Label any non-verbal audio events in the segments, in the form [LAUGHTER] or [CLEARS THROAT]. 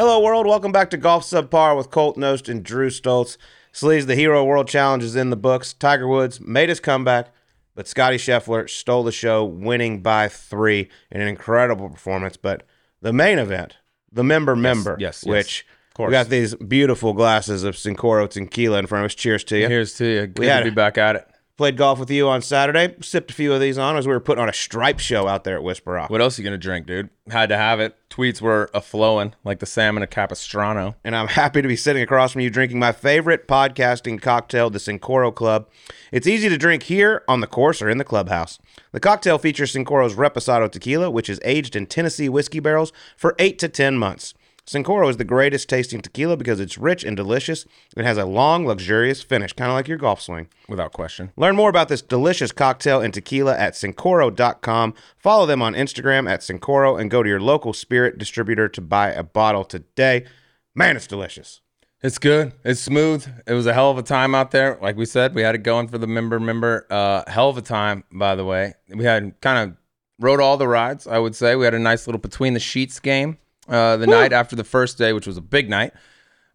Hello, world. Welcome back to Golf Subpar with Colt Knost and Drew Stoltz. Sleaze, the Hero World Challenge is in the books. Tiger Woods made his comeback, but Scotty Scheffler stole the show, winning by three in an incredible performance. But the main event, the member member, yes, yes. which course. we got these beautiful glasses of Cincoro Tequila in front of us. Cheers to you. Here's to you. Good had to be back at it. Played golf with you on Saturday. Sipped a few of these on as we were putting on a stripe show out there at Whisper Rock. What else are you gonna drink, dude? Had to have it. Tweets were a flowing like the salmon of Capistrano. and I'm happy to be sitting across from you drinking my favorite podcasting cocktail, the Cincoro Club. It's easy to drink here on the course or in the clubhouse. The cocktail features Cincoro's Reposado tequila, which is aged in Tennessee whiskey barrels for 8 to 10 months. Cincoro is the greatest tasting tequila because it's rich and delicious. It has a long, luxurious finish, kind of like your golf swing. Without question. Learn more about this delicious cocktail and tequila at Cincoro.com. Follow them on Instagram at Cincoro and go to your local spirit distributor to buy a bottle today. Man, it's delicious. It's good. It's smooth. It was a hell of a time out there. Like we said, we had it going for the member member. Uh, hell of a time, by the way. We had kind of rode all the rides. I would say we had a nice little between the sheets game uh, the night after the first day, which was a big night.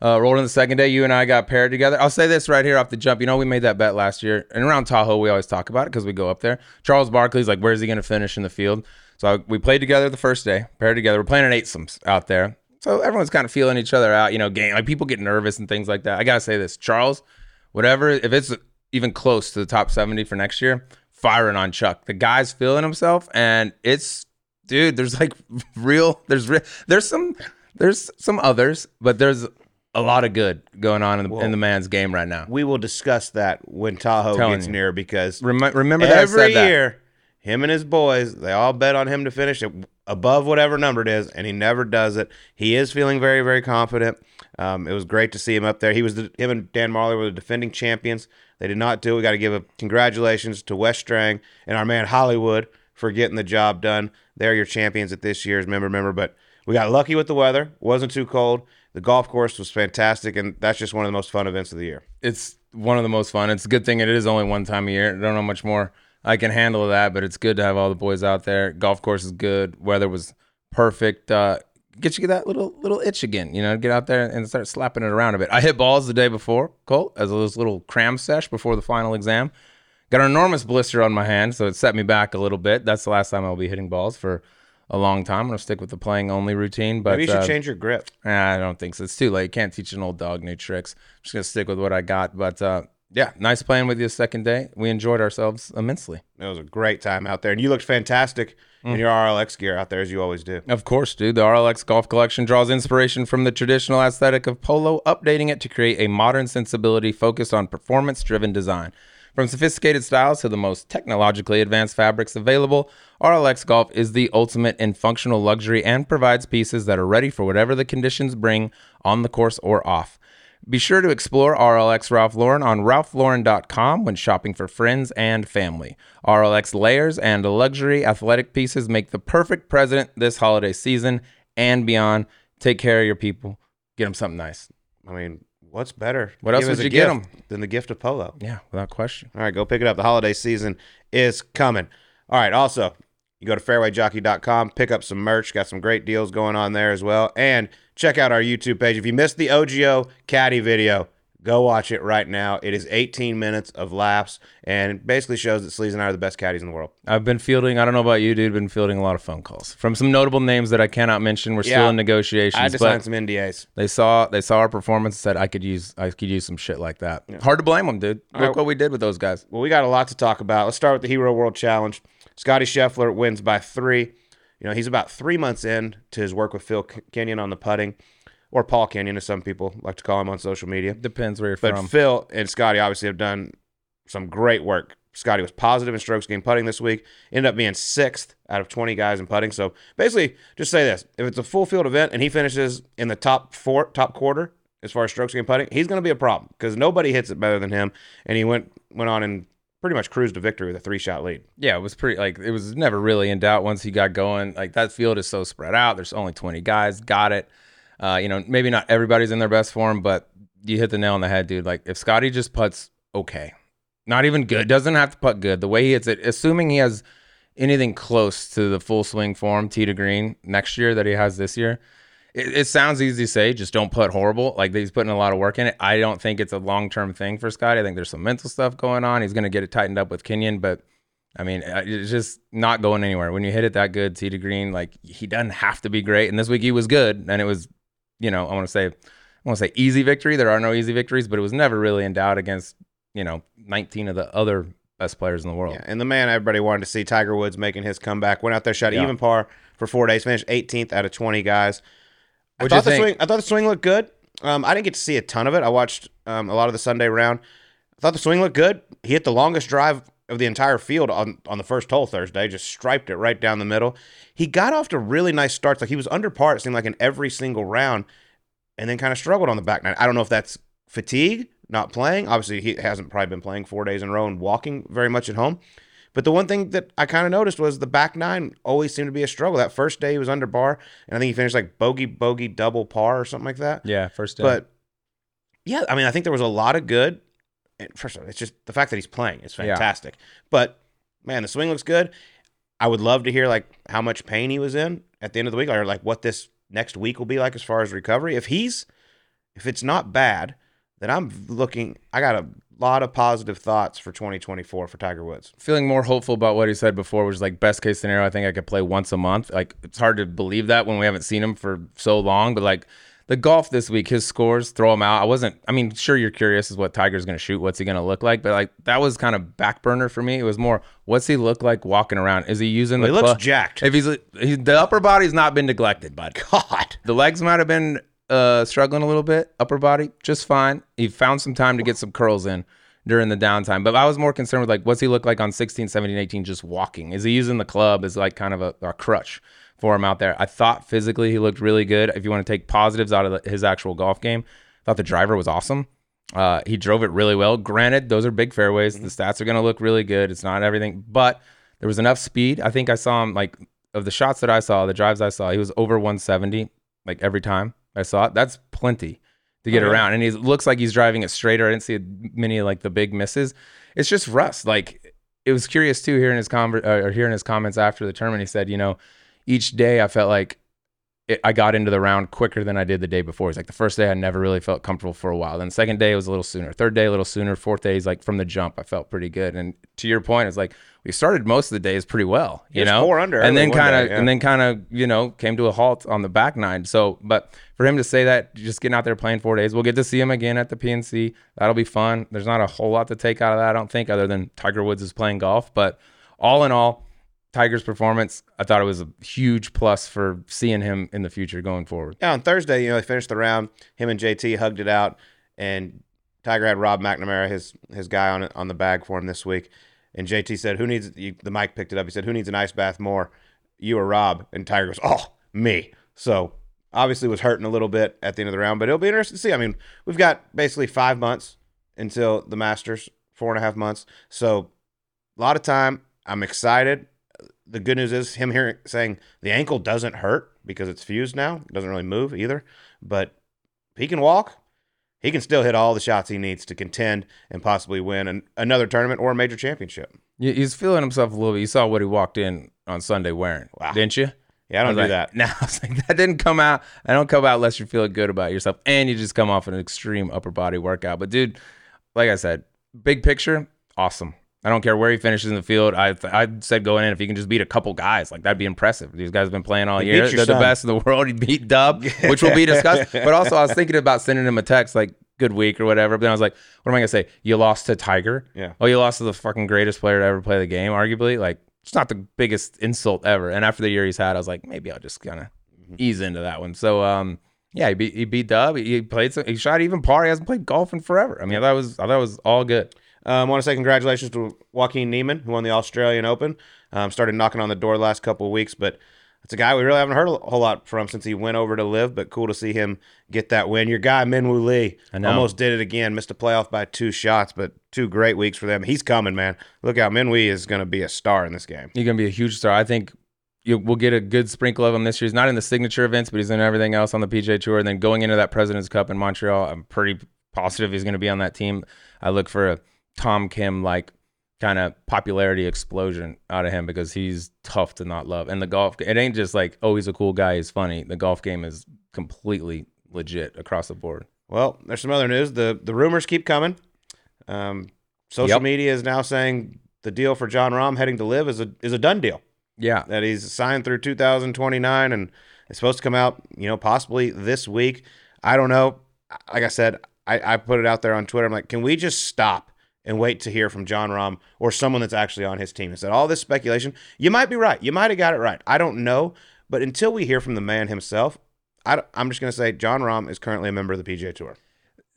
Uh, rolled in the second day. You and I got paired together. I'll say this right here off the jump. You know, we made that bet last year, and around Tahoe, we always talk about it because we go up there. Charles Barkley's like, "Where's he going to finish in the field?" So I, we played together the first day, paired together. We're playing at Eightsomes out there, so everyone's kind of feeling each other out. You know, game like people get nervous and things like that. I gotta say this, Charles, whatever, if it's even close to the top seventy for next year, firing on Chuck. The guy's feeling himself, and it's dude. There's like real. There's re- there's some there's some others, but there's a lot of good going on in the, in the man's game right now. We will discuss that when Tahoe Telling gets you. near because Remi- remember that I every said that. year, him and his boys, they all bet on him to finish it above whatever number it is, and he never does it. He is feeling very, very confident. Um, it was great to see him up there. He was the, him and Dan Marley were the defending champions. They did not do. it. We got to give a congratulations to Wes Strang and our man Hollywood for getting the job done. They're your champions at this year's member member, but we got lucky with the weather. wasn't too cold. The golf course was fantastic, and that's just one of the most fun events of the year. It's one of the most fun. It's a good thing it is only one time a year. I don't know much more I can handle that, but it's good to have all the boys out there. Golf course is good. Weather was perfect. Uh, get you that little little itch again. You know, get out there and start slapping it around a bit. I hit balls the day before, Colt, as a little cram sesh before the final exam. Got an enormous blister on my hand, so it set me back a little bit. That's the last time I'll be hitting balls for a long time. I'm gonna stick with the playing only routine, but Maybe you should uh, change your grip. I don't think so. It's too late. Can't teach an old dog new tricks. I'm just gonna stick with what I got. But uh, yeah, nice playing with you second day. We enjoyed ourselves immensely. It was a great time out there, and you looked fantastic Mm. in your RLX gear out there as you always do. Of course, dude. The RLX Golf Collection draws inspiration from the traditional aesthetic of polo, updating it to create a modern sensibility focused on performance-driven design. From sophisticated styles to the most technologically advanced fabrics available, RLX Golf is the ultimate in functional luxury and provides pieces that are ready for whatever the conditions bring on the course or off. Be sure to explore RLX Ralph Lauren on ralphlauren.com when shopping for friends and family. RLX layers and luxury athletic pieces make the perfect present this holiday season and beyond. Take care of your people. Get them something nice. I mean, what's better? What else would you get them than the gift of polo? Yeah, without question. All right, go pick it up. The holiday season is coming. All right, also, you go to fairwayjockey.com, pick up some merch. Got some great deals going on there as well. And check out our YouTube page. If you missed the OGO caddy video, go watch it right now. It is 18 minutes of laughs and basically shows that Sleaze and I are the best caddies in the world. I've been fielding, I don't know about you, dude, been fielding a lot of phone calls from some notable names that I cannot mention. We're still in negotiations. I had to but sign some NDAs. They saw they saw our performance and said I could use I could use some shit like that. Hard to blame them, dude. Look what we did with those guys. Well, we got a lot to talk about. Let's start with the Hero World Challenge. Scotty Scheffler wins by three. You know, he's about three months in to his work with Phil Kenyon on the putting, or Paul Kenyon, as some people like to call him on social media. Depends where you're But from. Phil and Scotty obviously have done some great work. Scotty was positive in strokes gained putting this week. Ended up being sixth out of 20 guys in putting. So basically, just say this: if it's a full field event and he finishes in the top four, top quarter as far as strokes gained putting, he's going to be a problem because nobody hits it better than him. And he went went on and pretty much cruised to victory with a three shot lead. Yeah, it was pretty like it was never really in doubt once he got going. Like that field is so spread out. There's only 20 guys. Got it. Uh, you know, maybe not everybody's in their best form, but you hit the nail on the head, dude. Like if Scotty just puts okay, not even good, doesn't have to putt good. The way he hits it, assuming he has anything close to the full swing form, tee to green next year that he has this year, it, it sounds easy to say, just don't put horrible. Like he's putting a lot of work in it. I don't think it's a long term thing for Scotty. I think there's some mental stuff going on. He's going to get it tightened up with Kenyon, but I mean, uh, it's just not going anywhere. When you hit it that good, Tee to Green, like he doesn't have to be great. And this week he was good, and it was, you know, I want to say, I want to say easy victory. There are no easy victories, but it was never really in doubt against, you know, 19 of the other best players in the world. Yeah, and the man everybody wanted to see, Tiger Woods, making his comeback. Went out there, shot Yeah. even par for four days, finished 18th out of 20 guys. I thought the swing. I thought the swing looked good. Um, I didn't get to see a ton of it. I watched um, a lot of the Sunday round. I thought the swing looked good. He hit the longest drive of the entire field on on the first hole Thursday. Just striped it right down the middle. He got off to really nice starts. Like he was under par. It seemed like in every single round, and then kind of struggled on the back nine. I don't know if that's fatigue, not playing. Obviously, he hasn't probably been playing four days in a row and walking very much at home. But the one thing that I kind of noticed was the back nine always seemed to be a struggle. That first day he was under par, and I think he finished like bogey, bogey, double par or something like that. Yeah, first day. But yeah, I mean, I think there was a lot of good. And first of all, it's just the fact that he's playing is Yeah. fantastic. But man, the swing looks good. I would love to hear like how much pain he was in at the end of the week, or like what this next week will be like as far as recovery. If he's, if it's not bad, then I'm looking. I got a lot of positive thoughts for 2024 for Tiger Woods. feeling more hopeful about what he said before, which is like best case scenario. I think I could play once a month. Like it's hard to believe that when we haven't seen him for so long. But like the golf this week, his scores throw him out. I wasn't. I mean, sure you're curious is what Tiger's going to shoot. What's he going to look like? But like that was kind of back burner for me. It was more what's he look like walking around? Is he using Well, the he looks club? jacked. If he's, he's the upper body's not been neglected, bud. God, The legs might have been uh, struggling a little bit. Upper body, just fine. He found some time to get some curls in during the downtime. But I was more concerned with like, what's he look like on 16, 17, 18, just walking? Is he using the club as like kind of a, a crutch for him out there? I thought physically he looked really good. If you want to take positives out of the, his actual golf game, I thought the driver was awesome. Uh, he drove it really well. Granted, those are big fairways. The stats are going to look really good. It's not everything, but there was enough speed. I think I saw him like of the shots that I saw, the drives I saw, he was over 170 like every time I saw it. That's plenty to get Oh, yeah. around, and he looks like he's driving it straighter. I didn't see many like the big misses. It's just rust. Like it was curious too hearing his conver- uh, or hearing his comments after the tournament. He said, you know, each day I felt like it, I got into the round quicker than I did the day before. It's like the first day I never really felt comfortable for a while. Then the second day it was a little sooner. Third day a little sooner. Fourth day is like from the jump I felt pretty good. And to your point, it's like we started most of the days pretty well. You was know, four under and then kind of yeah. and then kind of you know came to a halt on the back nine. So, but for him to say that, just getting out there playing four days, we'll get to see him again at the PNC. That'll be fun. There's not a whole lot to take out of that, I don't think, other than Tiger Woods is playing golf. But all in all, Tiger's performance, I thought it was a huge plus for seeing him in the future going forward. Yeah, on Thursday, you know, they finished the round. Him and JT hugged it out, and Tiger had Rob McNamara, his his guy on on the bag for him this week. And JT said, "Who needs?" The mic picked it up. He said, "Who needs an ice bath more, you or Rob?" And Tiger goes, "Oh, me." So obviously was hurting a little bit at the end of the round, but it'll be interesting to see. I mean, we've got basically five months until the Masters, four and a half months. So a lot of time. I'm excited. The good news is him hearing saying the ankle doesn't hurt because it's fused now. It doesn't really move either. But he can walk, he can still hit all the shots he needs to contend and possibly win an, another tournament or a major championship. He- He's feeling himself a little bit. You saw what he walked in on Sunday wearing, Wow. didn't you? Yeah, I don't was do like, that. [LAUGHS] No, I was like, that didn't come out. I don't come out unless you're feeling good about yourself, and you just come off an extreme upper body workout. But dude, like I said, big picture, awesome. I don't care where he finishes in the field. I I said going in if he can just beat a couple guys, like that'd be impressive. These guys have been playing all He year. They're the best in the world. [LAUGHS] He beat Dub, which will be discussed. [LAUGHS] But also, I was thinking about sending him a text like "good week" or whatever. But then I was like, what am I gonna say? You lost to Tiger. Yeah. Oh, you lost to the fucking greatest player to ever play the game, arguably. Like, it's not the biggest insult ever. And after the year he's had, I was like, maybe I'll just kind of ease into that one. So, um, yeah, he beat he beat Dub. He, he played some. He shot even par. He hasn't played golf in forever. I mean, I thought was I thought was all good. Um, I want to say congratulations to Joaquin Niemann, who won the Australian Open. Um, started knocking on the door the last couple of weeks, but it's a guy we really haven't heard a whole lot from since he went over to LIV. But cool to see him get that win. Your guy Minwoo Lee I know. almost did it again. Missed a playoff by two shots, but two great weeks for them. He's coming, man. Look out, Minwoo is going to be a star in this game. He's gonna be a huge star. I think you, we'll get a good sprinkle of him this year. He's not in the signature events, but he's in everything else on the PJ Tour. And then going into that President's Cup in Montreal, I'm pretty positive he's gonna be on that team. I look for a Tom Kim like kind of popularity explosion out of him because he's tough to not love. And the golf, it ain't just like, oh, he's a cool guy, he's funny. The golf game is completely legit across the board. Well, there's some other news. The the rumors keep coming. Um, social Yep. media is now saying the deal for Jon Rahm heading to LIV is a is a done deal. Yeah. That he's signed through 2029 and it's supposed to come out, you know, possibly this week. I don't know. Like I said, I, I put it out there on Twitter. I'm like, can we just stop and wait to hear from Jon Rahm or someone that's actually on his team? I said, all this speculation, you might be right. You might have got it right. I don't know. But until we hear from the man himself, I, am just going to say Jon Rahm is currently a member of the PGA Tour.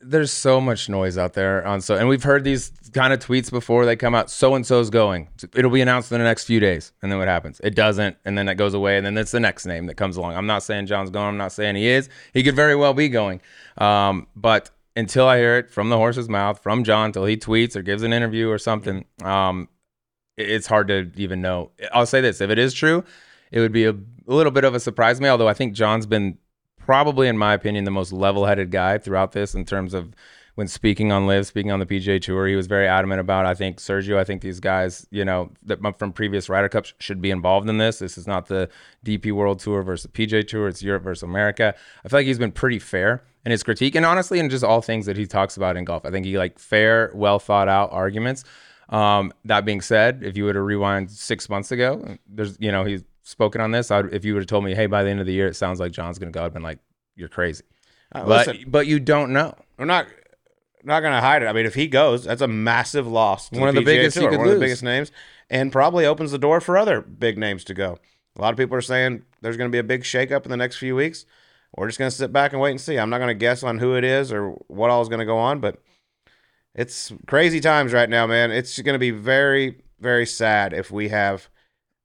there's so much noise out there on so and we've heard these kind of tweets before. They come out so and so's going. It'll be announced in the next few days. And then what happens? It doesn't. And then it goes away. And then it's the next name that comes along. I'm not saying jon's going i'm not saying he is. He could very well be going. Um, but until i hear it from the horse's mouth from jon till he tweets or gives an interview or something um, it's hard to even know i'll say this if it is true it would be a, a little bit of a surprise to me although i think jon's been probably, in my opinion, the most level-headed guy throughout this in terms of when speaking on LIV, speaking on the PGA Tour. He was very adamant about. I think Sergio. I think these guys, you know, that from previous Ryder Cups should be involved in this. This is not the DP World Tour versus PGA Tour. It's Europe versus America. I feel like he's been pretty fair in his critique, and honestly, and just all things that he talks about in golf. I think he like fair, well thought out arguments. Um, that being said, if you were to rewind six months ago, there's you know he's spoken on this. I'd, if you would have told me, hey, by the end of the year, it sounds like Jon's going to go, I'd been like, you're crazy. Uh, But listen, but you don't know. we're not not going to hide it. I mean, if he goes, that's a massive loss. To One of the PGA biggest Tour, could one of the biggest names, and probably opens the door for other big names to go. A lot of people are saying there's going to be a big shakeup in the next few weeks. We're just going to sit back and wait and see. I'm not going to guess on who it is or what all is going to go on, but it's crazy times right now, man. It's going to be very, very sad if we have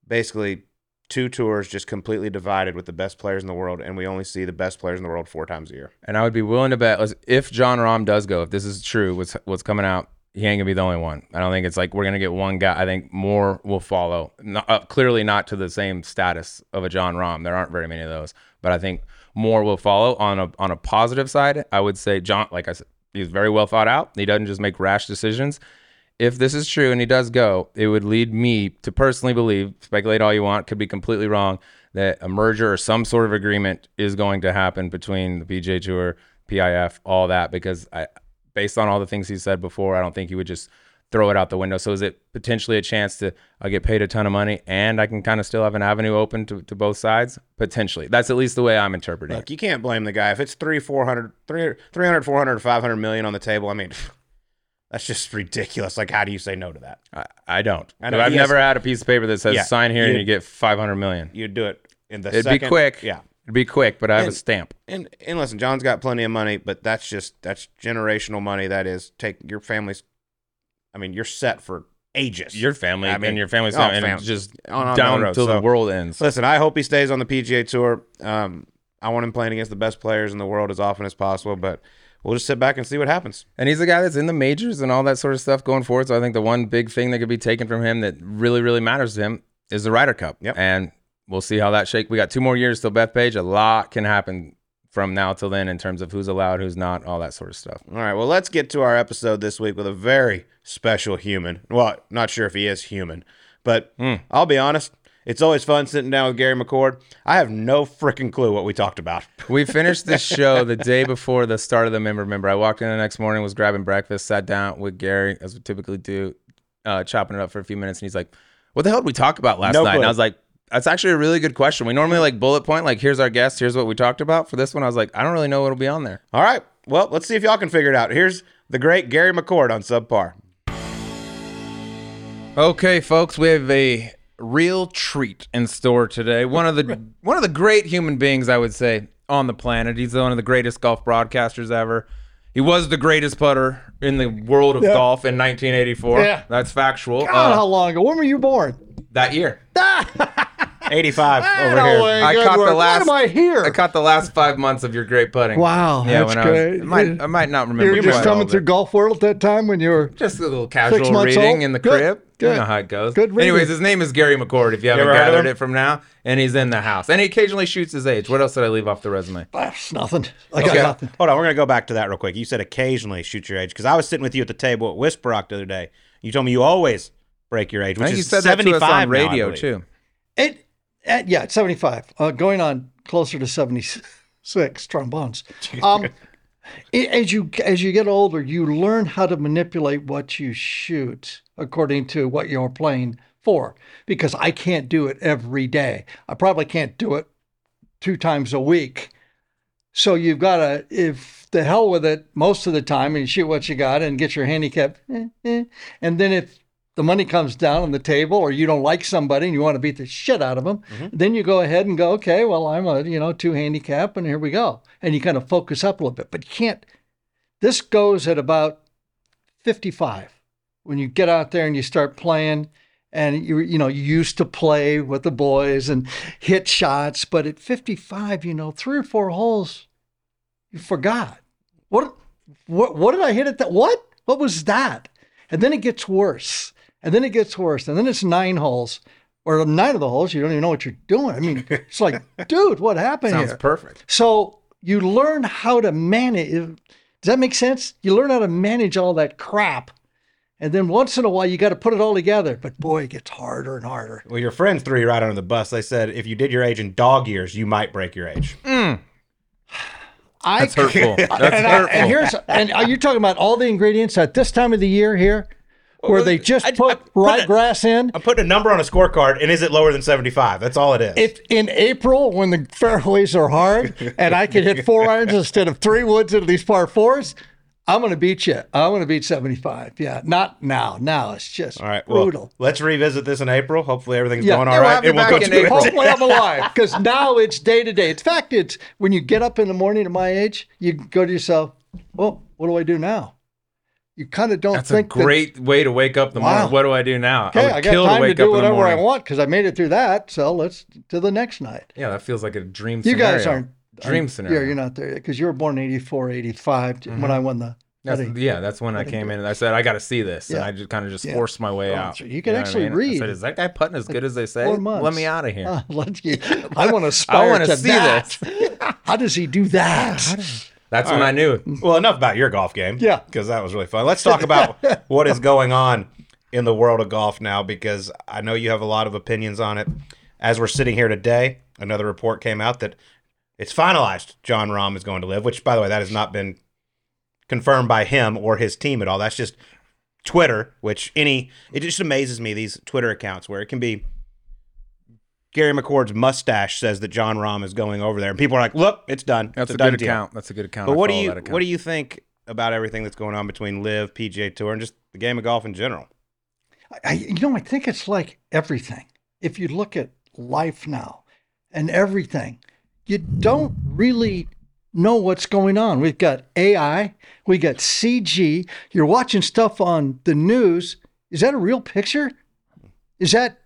basically two tours just completely divided with the best players in the world, and we only see the best players in the world four times a year. And I would be willing to bet if Jon Rahm does go, if this is true, what's what's coming out, he ain't gonna be the only one. I don't think it's like we're gonna get one guy. I think more will follow. Not, uh, clearly not to the same status of a Jon Rahm. There aren't very many of those, but I think more will follow. On a on a positive side, I would say Jon, like I said, he's very well thought out. He doesn't just make rash decisions. If this is true and he does go, it would lead me to personally believe, speculate all you want, could be completely wrong, that a merger or some sort of agreement is going to happen between the PJ Tour, PIF, all that, because I, based on all the things he said before, I don't think he would just throw it out the window. So is it potentially a chance to I get paid a ton of money and I can kind of still have an avenue open to, to both sides? Potentially. That's at least the way I'm interpreting it. Look, you can't blame the guy. If it's three, 400, 300, 300, 400, 500 million on the table, I mean, [LAUGHS] that's just ridiculous. Like, how do you say no to that? I, I don't. I know, I've he has- never had a piece of paper that says Yeah, sign here and you- get 500 million. You'd do it in the It'd second. be quick. Yeah. It'd be quick, but I have a stamp. And and listen, Jon's got plenty of money, but that's just that's generational money. That is take your family's. I mean, you're set for ages. Your family I mean, and your family's oh, family, and just on, on down till So, the world ends. Listen, I hope he stays on the PGA Tour. Um, I want him playing against the best players in the world as often as possible, but we'll just sit back and see what happens. And he's a guy that's in the majors and all that sort of stuff going forward. So I think the one big thing that could be taken from him that really, really matters to him is the Ryder Cup. Yep. And we'll see how that shake. We got two more years till Bethpage. A lot can happen from now till then in terms of who's allowed, who's not, all that sort of stuff. All right, well, let's get to our episode this week with a very special human. Well, not sure if he is human, but Hmm. I'll be honest. It's always fun sitting down with Gary McCord. I have no freaking clue what we talked about. [LAUGHS] We finished this show the day before the start of the member member. I walked in the next morning, was grabbing breakfast, sat down with Gary as we typically do, uh, chopping it up for a few minutes, and he's like, "What the hell did we talk about last No night?" And. I was like, "That's actually a really good question. We normally like bullet point, like here's our guest, here's what we talked about." For this one, I was like, "I don't really know what'll be on there." All right, well, let's see if y'all can figure it out. Here's the great Gary McCord on Subpar. Okay, folks, we have a real treat in store today. One of the [LAUGHS] one of the great human beings, I would say, on the planet. He's one of the greatest golf broadcasters ever. He was the greatest putter in the world of golf in 1984. Yeah. That's factual. God, Uh, how long ago? When were you born? that year, [LAUGHS] 85 [LAUGHS] over No here. way, I good caught the last- Why am I here? I caught the last five months of your great putting. Wow, yeah, that's when I was, great. I might, I might not remember. you were just quite all coming of through. Golf World at that time when you were. Just a little casual months reading old? in the Good, crib. You good. know how it goes. Good reading. Anyways, his name is Gary McCord. If you haven't ever heard of gathered him? it from now, and he's in the house, and he occasionally shoots his age. What else did I leave off the resume? That's nothing. I got Okay. nothing. Hold on, we're going to go back to that real quick. You said occasionally shoot your age because I was sitting with you at the table at Whisper Rock the other day. You told me you always break your age, I which think you is said that to us 75 on now, I radio believe. too. It, uh, yeah, it's 75, uh, going on closer to 76 trombones. [LAUGHS] Um, as you as you get older, you learn how to manipulate what you shoot according to what you're playing for. Because I can't do it every day. I probably can't do it two times a week. So you've got to, if the hell with it most of the time, and shoot what you got and get your handicap. eh, eh. And then if the money comes down on the table, or you don't like somebody and you want to beat the shit out of them, mm-hmm. then you go ahead and go, okay, well, I'm a you know two handicap, and here we go, and you kind of focus up a little bit. But you can't. This goes at about 55 when you get out there and you start playing and you you know you used to play with the boys and hit shots but at 55 you know three or four holes you forgot. What what what did i hit at that what? What was that? And then it gets worse and then it gets worse and then it's nine holes or nine of the holes you don't even know what you're doing i mean it's like [LAUGHS] dude what happened Sounds here perfect. so you learn how to manage. Does that make sense? You learn how to manage all that crap. And then once in a while, you got to put it all together. But boy, it gets harder and harder. Well, your friends threw you right under the bus. They said if you did your age in dog years, you might break your age. Mm. I, That's hurtful. [LAUGHS] That's and, I- and here's and are you talking about all the ingredients at this time of the year here, where they just I- I put put it- ryegrass in? I'm putting a number on a scorecard, and is it lower than 75? That's all it is. If in April when the fairways are hard and I can hit four irons instead of three woods into these par fours, I'm going to beat you. I'm going to beat 75. Yeah, not now. Now it's just all right, well, let's revisit this in April. Hopefully, everything's Yeah. going all right. all we'll right. have you and we'll back go in to. April. Hopefully I'm [LAUGHS] alive because now it's day to day. In fact, it's when you get up in the morning at my age, you go to yourself, well, what do I do now? You kind of don't think That's a think that, great way to wake up the Wow. morning. What do I do now? okay, would I got kill time to, wake do up whatever I want because I made it through that. So let's to the next night. Yeah, that feels like a dream. You scenario. guys aren't dream scenario. Yeah, you're not there yet because you were born 84, 85 when I won the. That's, yeah, that's when I came in and I said I got to see this, and Yeah. I just kind of just Yeah. forced my way Oh, out. you can know actually I mean? read. I said, "Is that guy putting as good as they say? four Let me out of here." Uh, [LAUGHS] let's get, [LAUGHS] I want to aspire wanna to see that. [LAUGHS] How does he do that? That's when I knew. Well, enough about your golf game. Yeah. Because that was really fun. Let's talk about [LAUGHS] what is going on in the world of golf now because I know you have a lot of opinions on it. As we're sitting here today, another report came out that it's finalized Jon Rahm is going to LIV, which, by the way, that has not been confirmed by him or his team at all. That's just Twitter, which any, it just amazes me, these Twitter accounts where it can be. Gary McCord's mustache says that Jon Rahm is going over there, and people are like, "Look, it's done. That's it's a a, good done deal." account. That's a good account. But I what do you what do you think about everything that's going on between LIV, PGA Tour, and just the game of golf in general? I, you know, I think it's like everything. If you look at life now and everything, you don't really know what's going on. We've got AI, we got CG. You're watching stuff on the news. Is that a real picture? Is that,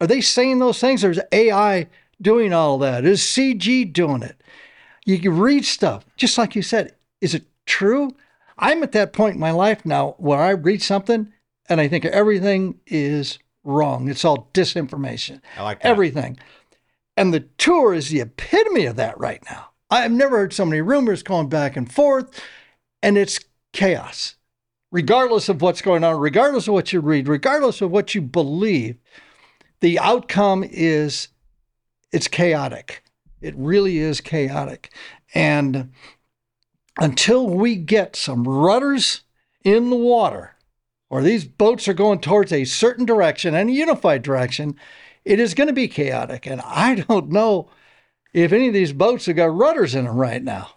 are they saying those things or is AI doing all that? Is CG doing it? You can read stuff, just like you said. Is it true? I'm at that point in my life now where I read something and I think everything is wrong. It's all disinformation. I like that. Everything. And the tour is the epitome of that right now. I've never heard so many rumors going back and forth, and it's chaos. Regardless of what's going on, regardless of what you read, regardless of what you believe, the outcome is it's chaotic. It really is chaotic. And until we get some rudders in the water, or these boats are going towards a certain direction and a unified direction, it is going to be chaotic. And I don't know if any of these boats have got rudders in them right now.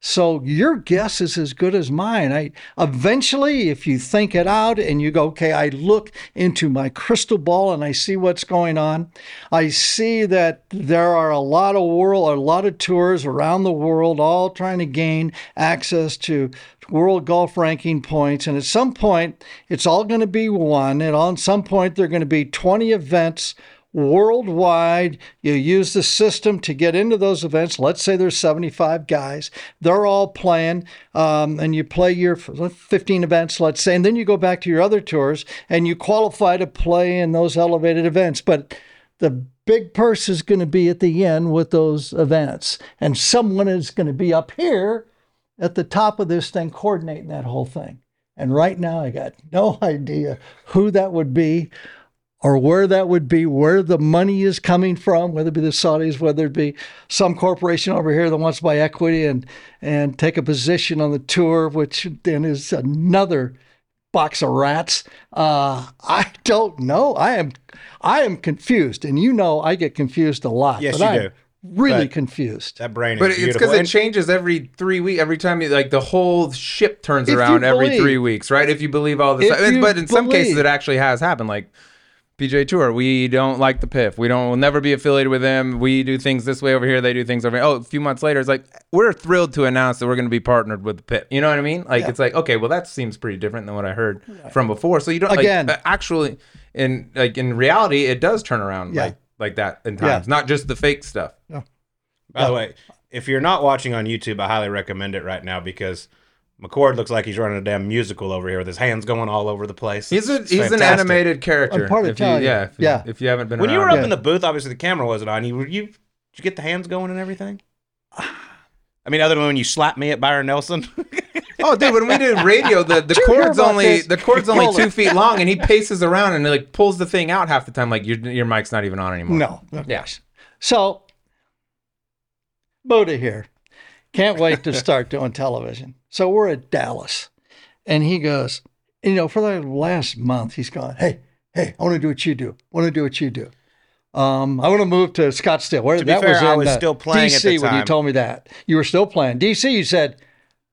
So your guess is as good as mine. I eventually, if you think it out and you go, okay, I look into my crystal ball and I see what's going on. I see that there are a lot of world, a lot of tours around the world, all trying to gain access to world golf ranking points. And at some point, it's all going to be one. And on some point, there are going to be 20 events worldwide. You use the system to get into those events. Let's say there's 75 guys. They're all playing, um, and you play your 15 events, let's say, and then you go back to your other tours and you qualify to play in those elevated events. But the big purse is going to be at the end with those events, and someone is going to be up here at the top of this thing coordinating that whole thing. And right now, I got no [LAUGHS] idea who that would be. Or where that would be, where the money is coming from, whether it be the Saudis, whether it be some corporation over here that wants to buy equity and and take a position on the tour, which then is another box of rats. Uh, I don't know. I am I am confused, and you know I get confused a lot. Yes, but you I'm do. Really But- confused. That brain is But it's because it changes every three weeks. Every time, you, like the whole ship turns If you around every three weeks, right? If you believe all this, If stuff. you but in some cases, it actually has happened. Like PJ Tour, we don't like the PIF. We don't. We'll never be affiliated with them. We do things this way over here. They do things over. here. Oh, a few months later, it's like we're thrilled to announce that we're going to be partnered with the PIF. You know what I mean? Like Yeah. it's like okay, well that seems pretty different than what I heard from before. So you don't Again- like, actually in like in reality, it does turn around Yeah. like like that in times, Yeah. times, not just the fake stuff. By the way, if you're not watching on YouTube, I highly recommend it right now because McCord looks like he's running a damn musical over here with his hands going all over the place. He's a It's he's an animated character. I'm part if you, yeah, if you, Yeah. If you haven't been When you were up Yeah. in the booth, obviously the camera wasn't on. You you did you get the hands going and everything? [SIGHS] I mean, other than when you slapped me at Byron Nelson. [LAUGHS] Oh, dude, when we did radio, the, the Did you hear cord's only this? the cord's only two feet long, and he paces around and like pulls the thing out half the time. Like your your mic's not even on anymore. No, of Yeah. So, Buddha here. Can't wait to start doing television. So we're at Dallas, and he goes, you know, for the last month, he's gone, hey, hey, I want to do what you do. I want to do what you do. Um, I want to move to Scottsdale. Where To be that fair, was in I was uh, still playing at DC the when you told me that. You were still playing. DC, you said,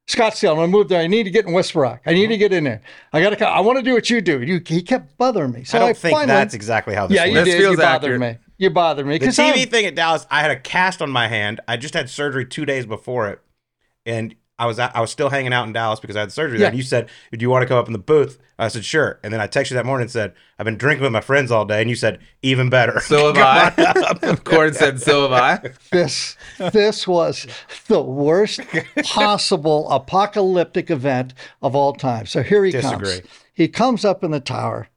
Scottsdale, I'm gonna move there. I need to get in Whisper Rock. I need to get in there. I gotta. I want to do what you do. You, he kept bothering me. So I don't think finally, that's exactly how this yeah, you works. This did. You feels bothered accurate. me. You bothered me The because TV thing at Dallas, I had a cast on my hand. I just had surgery two days before it, and I was I was still hanging out in Dallas because I had surgery there. Yeah. And you said, "Do you want to come up in the booth?" I said, "Sure." And then I texted you that morning and said, "I've been drinking with my friends all day," and you said, "Even better." So have [LAUGHS] I. [LAUGHS] Cord said, "So have I." this this was the worst possible apocalyptic event of all time. So here he Disagree. comes. He comes up in the tower,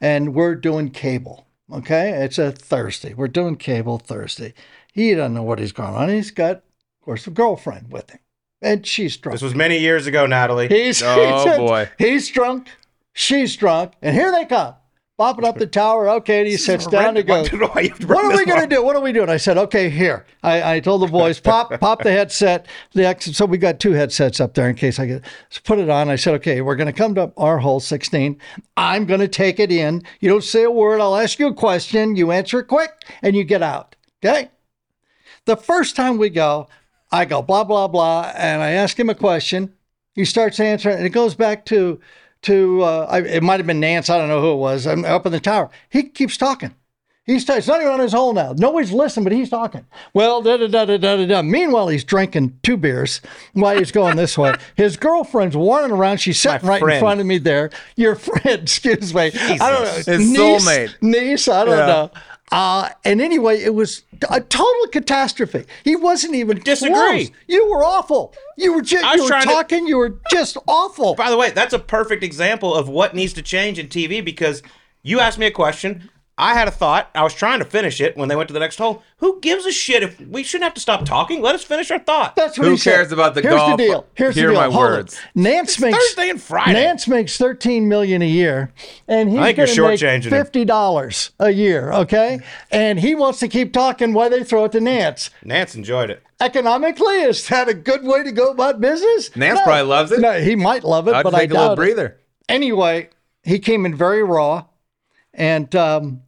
and we're doing cable. Okay, it's a Thursday. We're doing cable Thursday. He doesn't know what he's going on. He's got, of course, a girlfriend with him, and she's drunk. This was many years ago, Natalie. He's Oh, he's, boy. He's drunk. She's drunk, and here they come, bopping up the tower. Okay, and he sits down and goes. [LAUGHS] Why you have What are we going to do? What are we doing? I said, okay, here. I, I told the boys, pop, [LAUGHS] pop the headset. The ex- so we got two headsets up there in case I get. So put it on. I said, okay, we're going to come to our hole 16. I'm going to take it in. You don't say a word. I'll ask you a question. You answer it quick, and you get out. Okay. The first time we go, I go blah blah blah, and I ask him a question. He starts answering, and it goes back to to uh, I, it might have been Nantz. I don't know who it was. I'm up in the tower. He keeps talking. He's t- it's not even on his hole now. Nobody's listening, but he's talking. Well, da da da da da da. Meanwhile, he's drinking two beers while he's going this way. [LAUGHS] His girlfriend's wandering around. She's sitting My right in front of me there. Your friend, [LAUGHS] excuse me. I don't know. His niece, soulmate. Niece, I don't Yeah. know. Uh, and anyway, it was a total catastrophe. He wasn't even Disagree. close. You were awful. You were just, you were trying to- talking. You were just awful. By the way, that's a perfect example of what needs to change in TV because you asked me a question. I had a thought. I was trying to finish it when they went to the next hole. Who gives a shit if we shouldn't have to stop talking? Let us finish our thought. That's what Who he said. cares about the Here's golf? the deal. Here's Hear the deal. my Hold it. words. Nantz makes Thursday and Friday. Nantz makes thirteen million a year, and he's I going to make fifty dollars a year. Okay, and he wants to keep talking while they throw it to Nantz. Nantz enjoyed it. Economically, is that a good way to go about business? Nantz probably loves it. No, he might love it, but I'd but take I a little doubt it. breather. Anyway, he came in very raw, and um,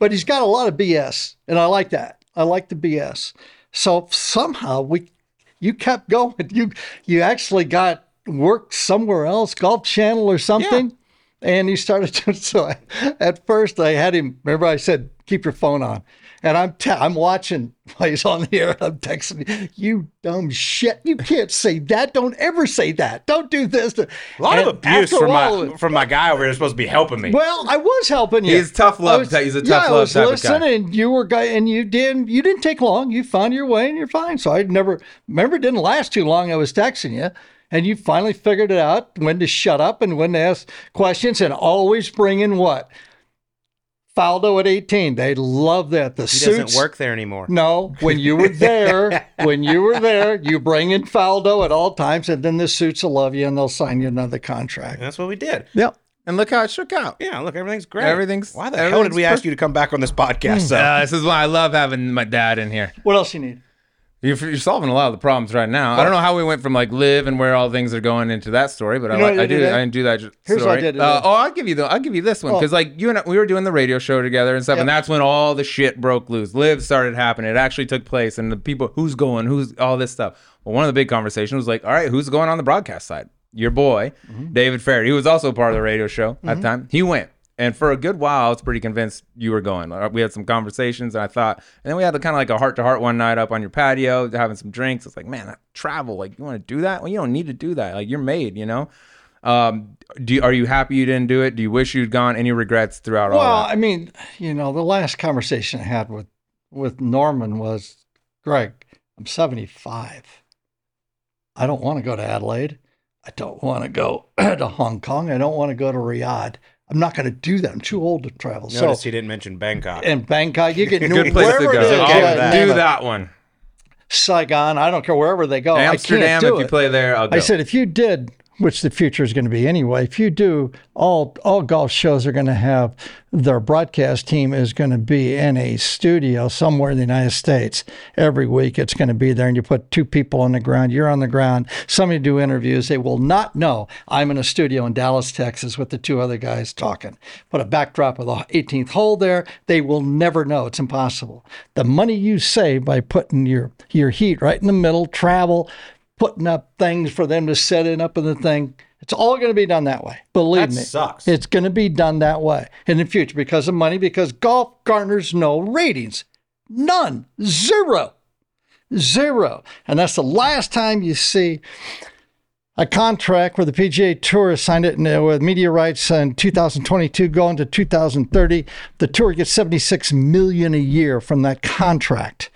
but he's got a lot of BS, and I like that. I like the BS. So somehow we, you kept going. You you actually got work somewhere else, Golf Channel or something, and he started to. [LAUGHS] So I, at first I had him. Remember I said keep your phone on. And I'm te- I'm watching [LAUGHS] while he's on the air. I'm texting you dumb shit. You can't say that. Don't ever say that. Don't do this. A lot of abuse from while, my from my guy over here. supposed to be helping me. well, I was helping you. He's tough love was- he's a yeah, tough I love was type of listening, guy. and you were guy, and you didn't You didn't take long. You found your way, and you're fine. So I never remember. It didn't last too long. I was texting you, and you finally figured it out when to shut up and when to ask questions, and always bring in what Faldo at 18. They love that. The he suits doesn't work there anymore. no, when you were there, [LAUGHS] when you were there, you bring in Faldo at all times, and then the suits will love you and they'll sign you another contract. And that's what we did. Yep. and look how it shook out. Yeah, look, everything's great. Everything's- Why the hell did everything's we ask you to come back on this podcast? So? Uh, this is why I love having my dad in here. What else you need? You're, you're solving a lot of the problems right now. I don't know how we went from like LIV and where all things are going into that story, but I like I I do? I didn't do that. Here's what I did Uh, oh, I'll give you the I'll give you this one because like you and I, we were doing the radio show together and stuff, and that's when all the shit broke loose. LIV started happening. It actually took place, and the people who's going, who's all this stuff. Well, one of the big conversations was like, all right, who's going on the broadcast side? Your boy, Mm-hmm. David Feherty. He was also part of the radio show at the time. He went. And for a good while, I was pretty convinced you were going. We had some conversations, and I thought, and then we had the kind of like a heart to heart one night up on your patio, having some drinks. It's like, man, that travel, like, you want to do that? Well, you don't need to do that. Like, you're made, you know. Um, do you, are you happy you didn't do it? Do you wish you'd gone? Any regrets throughout all Well. I mean, you know, the last conversation I had with with Norman was, Greg, I'm 75. I don't want to go to Adelaide. I don't want to go [CLEARS THROAT] to Hong Kong. I don't want to go to Riyadh. I'm not going to do that. I'm too old to travel. Notice so, he didn't mention Bangkok. and Bangkok, you get [LAUGHS] Good place to go. it is, Okay I'll yeah, that. do that one. Saigon, I don't care wherever they go. Amsterdam, I can't do if you it. play there, I'll go. I said, if you did, which the future is going to be anyway, if you do, all all golf shows are going to have their broadcast team is going to be in a studio somewhere in the United States every week. It's going to be there, and you put two people on the ground. You're on the ground. Somebody do interviews. They will not know I'm in a studio in Dallas, Texas, with the two other guys talking. Put a backdrop of the 18th hole there. They will never know. It's impossible. The money you save by putting your your heat right in the middle, travel putting up things for them to set it up in the thing. It's all going to be done that way. Believe That me. sucks. It's going to be done that way in the future because of money, because golf garners no ratings. None. Zero. Zero. And that's the last time you see a contract where the PGA Tour has signed it uh, with media rights in 2022 going to 2030. The tour gets 76 million a year from that contract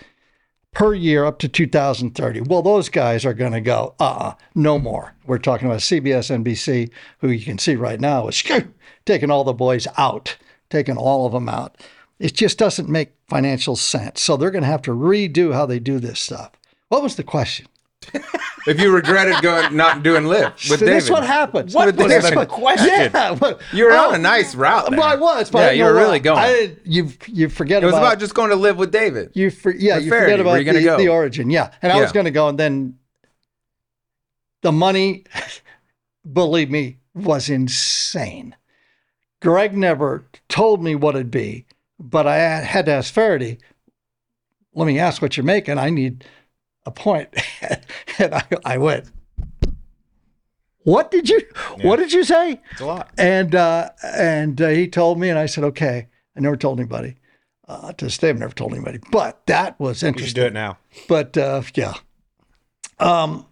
per year up to 2030. Well, those guys are going to go, uh uh no more. We're talking about CBS, NBC, who you can see right now is taking all the boys out, taking all of them out. It just doesn't make financial sense. So they're going to have to redo how they do this stuff. What was the question? [LAUGHS] if you regretted going not doing LIV with So David, That's what happened. What was That's the question? Yeah, well, you were oh, on a nice route. There. Well, I was, but yeah, you were really going. I, you you forget about it was about, about just going to LIV with David. you for, yeah With you Feherty, forget about you the, go? the origin yeah and I was going to go and then the money [LAUGHS] believe me was insane Greg never told me what it'd be but I had to ask Feherty let me ask what you're making I need a point [LAUGHS] and I, I went what did you what did you say It's a lot. and uh, and uh, he told me, and I said, okay. I never told anybody. Uh, to this day, I've never told anybody. But that was You should interesting. do it now. But uh, yeah. Um.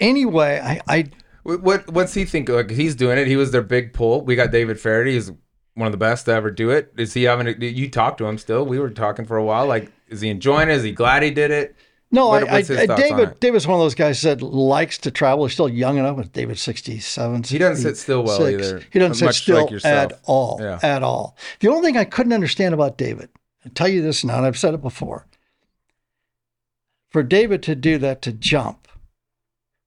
Anyway, I, I What what- what's he think? Like he's doing it. He was their big pull. We got David Feherty. He's one of the best to ever do it. Is he having? A, you talk to him still? We were talking for a while. Like, is he enjoying it? Is he glad he did it? No, What- I, I, David. David's one of those guys that likes to travel. He's still young enough. With David, sixty-seven. He doesn't sit still well 66. either, He doesn't sit still like at all. Yeah. At all. The only thing I couldn't understand about David, I tell you this now, and I've said it before. For David to do that, to jump,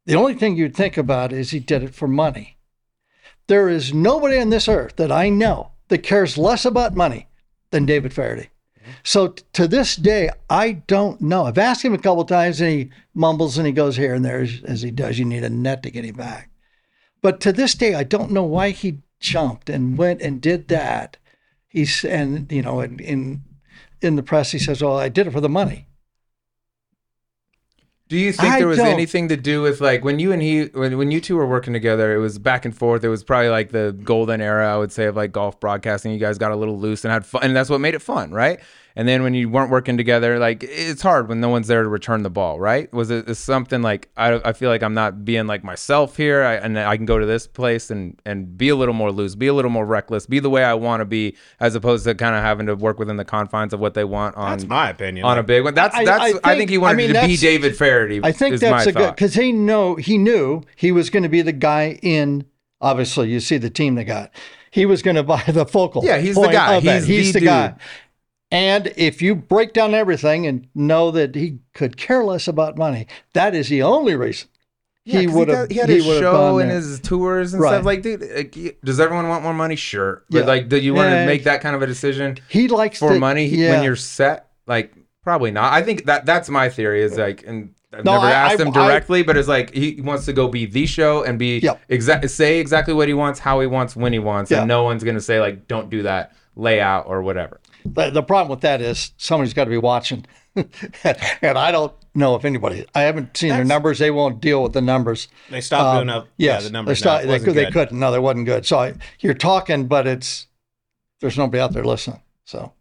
the only thing you'd think about is he did it for money. There is nobody on this earth that I know that cares less about money than David Feherty. So t- to this day, I don't know. I've asked him a couple times, and he mumbles and he goes here and there as, as he does. You need a net to get him back. But to this day, I don't know why he jumped and went and did that. He's and you know in in, in the press he says, "Well, I did it for the money." Do you think I there was don't- anything to do with like when you and he when, when you two were working together, it was back and forth. It was probably like the golden era, I would say, of like golf broadcasting. You guys got a little loose and had fun, and that's what made it fun, right? And then when you weren't working together, like it's hard when no one's there to return the ball, right? Was it is something like I, I feel like I'm not being like myself here, I, and I can go to this place and and be a little more loose, be a little more reckless, be the way I want to be, as opposed to kind of having to work within the confines of what they want on That's my opinion. on a big one. That's that's. I I, think- think he I wanted mean, to be David Feherty. I think is that's my a good because he know he knew he was going to be the guy in. Obviously, you see the team they got. He was going [LAUGHS] to buy the focal. Yeah, he's the guy. of. He's He's the the guy. And if you break down everything and know that he could care less about money, that is the only reason Yeah, he would have He had his would show and there. his tours and Right. stuff. Like, dude, like, does everyone want more money? Sure, but Yeah. like, do you want to make that kind of a decision He likes for money Yeah. when you're set? Like, probably not. I think that that's my theory. Is like, and I've No, never I- asked I- him I- directly, but it's like he wants to go be the show and be Yep. exact, say exactly what he wants, how he wants, when he wants, and no one's gonna say like, don't do that layout or whatever. The, the problem with that is somebody's got to be watching. [LAUGHS] and I don't know if anybody, I haven't seen their That's- numbers. They won't deal with the numbers. They stopped um, doing up. Yes, yeah, the numbers. They, stopped, now. They, could, they couldn't. No, they wasn't good. So I, you're talking, but it's, there's nobody out there listening. So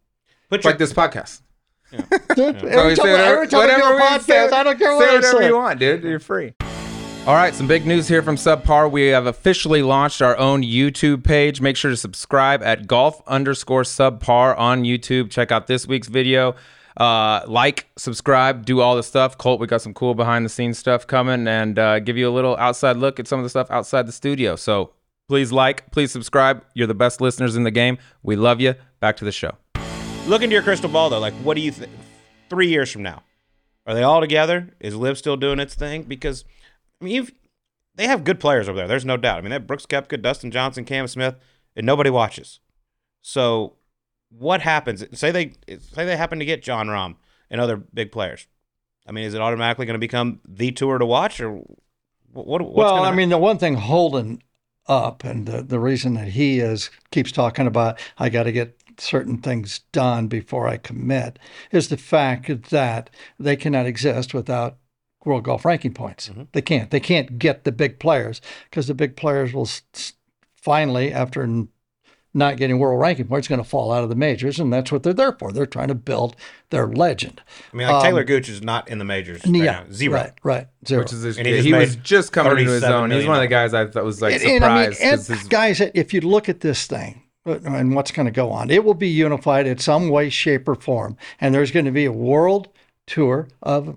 Put It's your, like this podcast. [LAUGHS] every time, we say whatever, every time we do a whatever we podcast, say, I don't care say what I whatever say. you want, dude. You're free. All right, some big news here from Subpar. We have officially launched our own YouTube page. Make sure to subscribe at golf underscore subpar on YouTube. Check out this week's video. Uh, like, subscribe, do all the stuff. Colt, we got some cool behind the scenes stuff coming and uh, give you a little outside look at some of the stuff outside the studio. So please like, please subscribe. You're the best listeners in the game. We love you. Back to the show. look into your crystal ball though. Like, what do you think? Three years from now, are they all together? Is LIV still doing its thing? Because I mean, you've, they have good players over there. There's no doubt. I mean, have Brooks Koepka, Dustin Johnson, Cam Smith, and nobody watches. So, what happens? Say they say they happen to get Jon Rahm and other big players. I mean, is it automatically going to become the tour to watch, or what? what what's well, I mean, the one thing holding up, and the, the reason that he is keeps talking about, I got to get certain things done before I commit, is the fact that they cannot exist without world golf ranking points. Mm-hmm. They can't. They can't get the big players because the big players will s- s- finally, after n- not getting world ranking points, going to fall out of the majors, and that's what they're there for. They're trying to build their legend. I mean, like Talor Gooch is not in the majors. Right um, yeah, now. zero. Right, right, zero. Which is his, And he, he was just coming into his $37 own. He's million one of the guys I thought was like And- and I mean, and his- guys, if you look at this thing uh, and what's going to go on, it will be unified in some way, shape, or form. And there's going to be a world tour of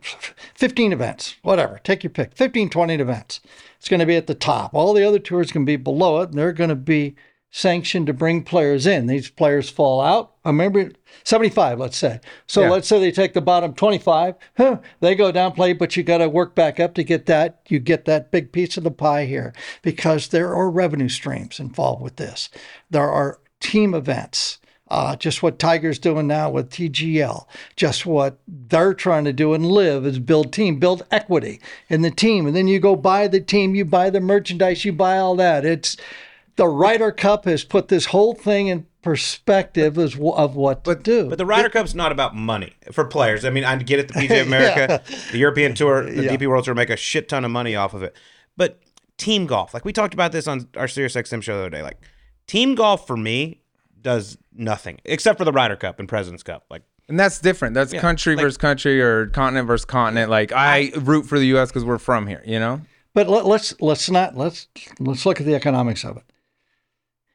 15 events, whatever. Take your pick 15, 20 events. It's going to be at the top. All the other tours can be below it, and they're going to be sanctioned to bring players in. These players fall out. I remember 75, let's say. So Yeah. let's say they take the bottom 25. Huh, they go down, play, but you got to work back up to get that. You get that big piece of the pie here because there are revenue streams involved with this. There are team events. Uh, just what Tiger's doing now with TGL, just what they're trying to do and LIV is build team, build equity in the team. And then you go buy the team, you buy the merchandise, you buy all that. It's the Ryder Cup has put this whole thing in perspective as, of what to do. But the Ryder Cup's not about money for players. I mean, I get it. The [LAUGHS] PGA of America, the European Tour, the Yeah. DP World Tour make a shit ton of money off of it. But team golf, like we talked about this on our Sirius XM show the other day, like team golf for me does nothing except for the Ryder Cup and President's Cup. Like and that's different. That's Yeah, country like- versus country or continent versus continent. Like I root for the U.S. because we're from here. You know. But let, let's let's not let's let's look at the economics of it.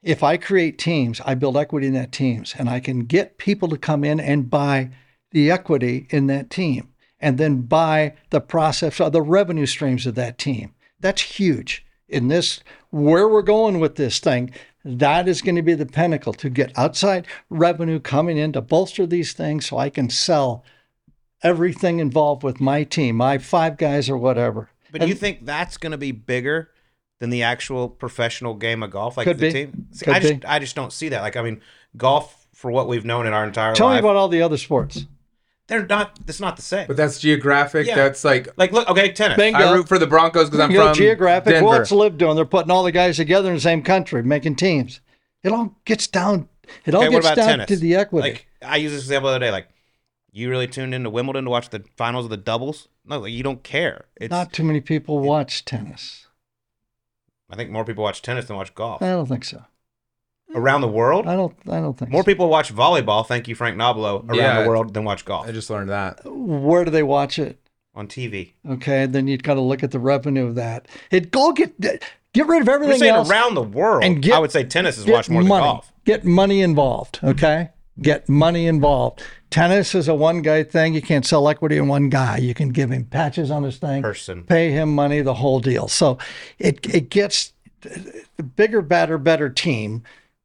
If I create teams, I build equity in that teams, and I can get people to come in and buy the equity in that team, and then buy the process of the revenue streams of that team. That's huge in this where we're going with this thing. That is going to be the pinnacle to get outside revenue coming in to bolster these things, so I can sell everything involved with my team, my five guys or whatever. But do you think that's going to be bigger than the actual professional game of golf? Like Could the be. team? See, Could I just be. I just don't see that. Like I mean, golf for what we've known in our entire Tell me about all the other sports. They're not. It's not the same. But that's geographic. Yeah. That's like like look, okay, tennis. Bingo. I root for the Broncos because I'm You know, from geographic. Denver. What's LIV doing? They're putting all the guys together in the same country, making teams. It all gets down. It all Okay, what gets about down tennis? to the equity. Like I used this example the other day. Like you really tuned into Wimbledon to watch the finals of the doubles? No, like, you don't care. It's Not too many people watch tennis. I think more people watch tennis than watch golf I don't think so. Around the world. I don't. I don't think More so. people watch volleyball. Thank you, Frank Nobilo, around Yeah. the world than watch golf I just learned that. Where do they watch it? on TV. Okay, then you've got to look at the revenue of that. It go get get rid of We're everything else. around the world. and get- I would say tennis is watched more than money. golf. Get money involved. Okay. Get money involved. Tennis is a one guy thing. You can't sell equity in one guy. You can give him patches on his thing, Person. pay him money, the whole deal. So it it gets the bigger, better, better team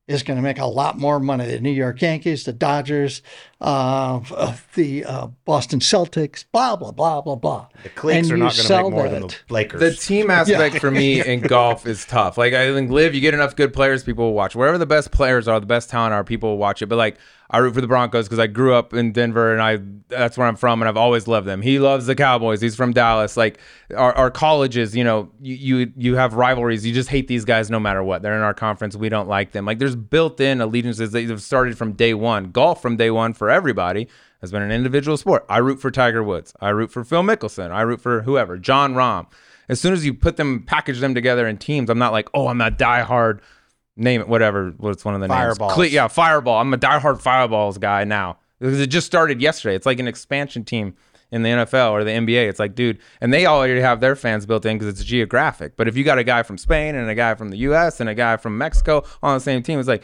is going to make a lot more money. The New York Yankees, the Dodgers, uh, uh, the uh, Boston Celtics, blah blah blah blah blah. The Cleeks And are not going to sell make more than the. Lakers. The team [LAUGHS] aspect for me in [LAUGHS] golf is tough. Like I think LIV, you get enough good players, people will watch. Wherever the best players are, the best talent are, people will watch it. But like I root for the Broncos because I grew up in Denver and I that's where I'm from and I've always loved them. He loves the Cowboys. He's from Dallas. Like our, our colleges, you know, you, you you have rivalries. You just hate these guys no matter what. They're in our conference. We don't like them. Like there's built-in allegiances that have started from day one. Golf from day one for everybody has been an individual sport. I root for Tiger Woods. I root for Phil Mickelson. I root for whoever. Jon Rahm. As soon as you put them, package them together in teams, I'm not like, oh, I'm a diehard, name it, whatever. What's one of the Fireballs. names? Cle- yeah, Fireball. I'm a diehard Fireballs guy now because it just started yesterday. It's like an expansion team in the NFL or the NBA. It's like, dude, and they already have their fans built in because it's geographic. But if you got a guy from Spain and a guy from the U.S. and a guy from Mexico on the same team, it's like,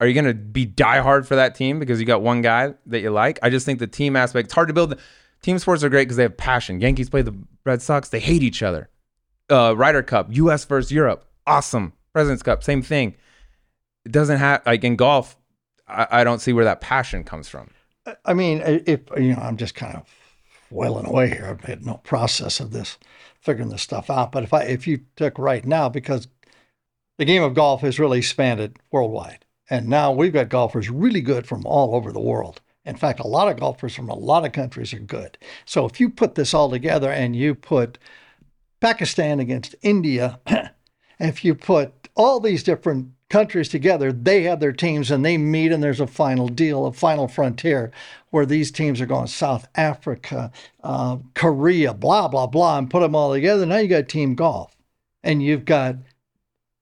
are you going to be diehard for that team because you got one guy that you like? I just think the team aspect, it's hard to build. Team sports are great because they have passion. Yankees play the Red Sox, they hate each other. Uh, Ryder Cup, US versus Europe, awesome. President's Cup, same thing. It doesn't have, like in golf, I, I don't see where that passion comes from. I mean, if you know, I'm just kind of wailing away here. I've had no process of this, figuring this stuff out. But if I, if you took right now, because the game of golf has really expanded worldwide, and now we've got golfers really good from all over the world. In fact, a lot of golfers from a lot of countries are good. So if you put this all together and you put Pakistan against India, [CLEARS THROAT] if you put all these different countries together, they have their teams and they meet, and there's a final deal, a final frontier where these teams are going South Africa, uh, Korea, blah, blah, blah, and put them all together. Now you got team golf. And you've got,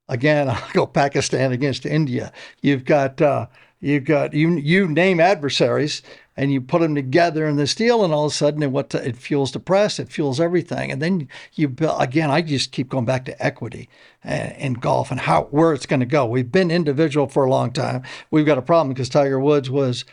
again, [LAUGHS] I'll go Pakistan against India. You've got, uh, you've got, you, you name adversaries and you put them together in this deal, and all of a sudden, it what it fuels the press, it fuels everything, and then you build again. I just keep going back to equity uh, in golf and how where it's going to go. We've been individual for a long time. We've got a problem because Tiger Woods was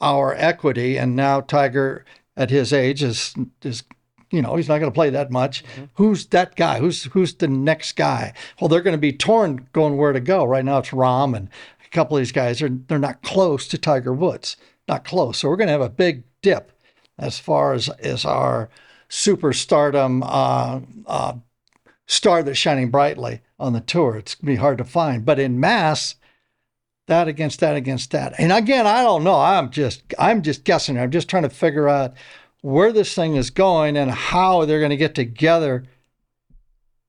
our equity, and now Tiger at his age is is you know he's not going to play that much. Who's that guy? Who's who's the next guy? Well, they're going to be torn going where to go. Right now, it's Rahm and a couple of these guys are they're not close to Tiger Woods not close. So we're going to have a big dip as far as, as our superstardom uh, uh, star that's shining brightly on the tour. It's going to be hard to find. But in mass, that against that against that. And again, I don't know. I'm just I'm just guessing. I'm just trying to figure out where this thing is going and how they're going to get together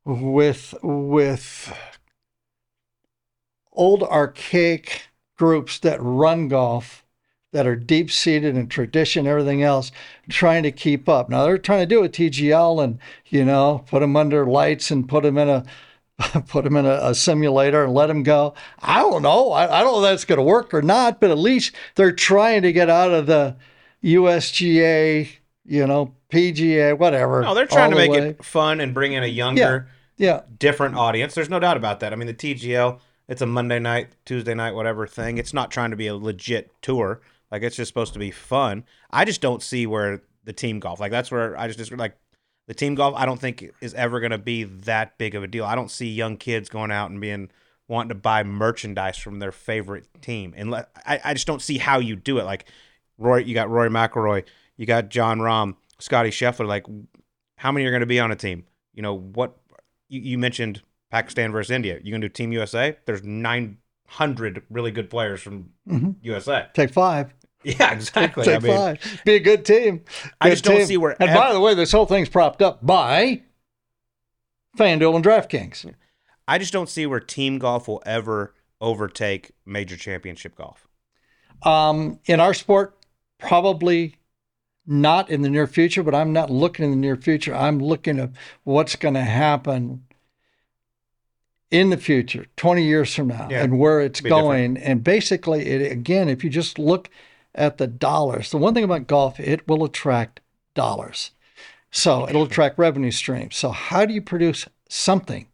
with with old archaic groups that run golf that are deep seated in tradition, everything else, trying to keep up. Now they're trying to do a TGL and you know put them under lights and put them in a [LAUGHS] put them in a, a simulator and let them go. I don't know. I, I don't know if that's going to work or not, but at least they're trying to get out of the USGA, you know, PGA, whatever. no, they're trying to make way. it fun and bring in a younger, Yeah, different audience. There's no doubt about that. I mean, the TGL, it's a Monday night, Tuesday night, whatever thing. It's not trying to be a legit tour. Like it's just supposed to be fun. I just don't see where the team golf, like that's where I just, just like the team golf. I don't think is ever going to be that big of a deal. I don't see young kids going out and being wanting to buy merchandise from their favorite team, and I, I just don't see how you do it. Like Rory, you got Rory McIlroy, you got Jon Rahm, Scotty Scheffler. Like, how many are going to be on a team? You know what? You, you mentioned Pakistan versus India. You gonna do Team USA? There's nine hundred really good players from Mhm. USA. take five. Yeah, exactly. Take I mean, five. Be a good team. I Good just don't see where And ev- by the way, this whole thing's propped up by FanDuel and DraftKings. I just don't see where team golf will ever overtake major championship golf. Um, in our sport, probably not in the near future, but I'm not looking in the near future. I'm looking at what's going to happen in the future, 20 years from now, Yeah. and where it's going. And basically, it, again, if you just look at the dollars, the one thing about golf, it will attract dollars. So it'll attract revenue streams. So, how do you produce something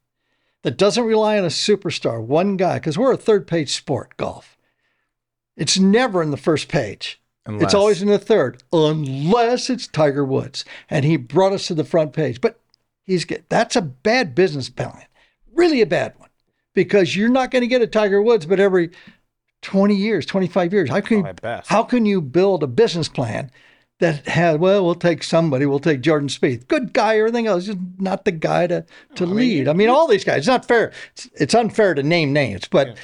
that doesn't rely on a superstar, one guy? Because we're a third page sport, golf. It's never in the first page. Unless, It's always in the third, unless it's Tiger Woods, and he brought us to the front page. But he's get that's a bad business plan, really a bad one, because you're not going to get a Tiger Woods, but every 20 years, 25 years. How can you, how can you build a business plan that has well, we'll take somebody, we'll take Jordan Spieth, good guy, everything else, just not the guy to to lead. I mean, all these guys. It's not fair. It's, it's unfair to name names, but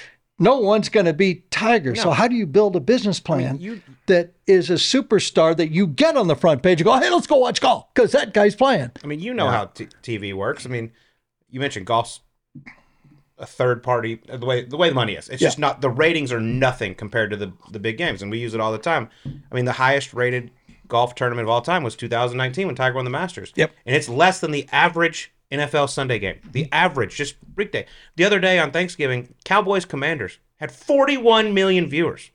no one's going to be Tiger. So how do you build a business plan you- that is a superstar that you get on the front page and go, hey, let's go watch golf because that guy's playing. I mean, you know how t- TV works. I mean, you mentioned golf's a third party uh, the way the way the money is. It's just not the ratings are nothing compared to the the big games, and we use it all the time. I mean, the highest rated golf tournament of all time was 2019 when Tiger won the Masters. Yep. and it's less than the average NFL Sunday game. The average, just weekday. The other day on Thanksgiving, Cowboys Commanders had 41 million viewers.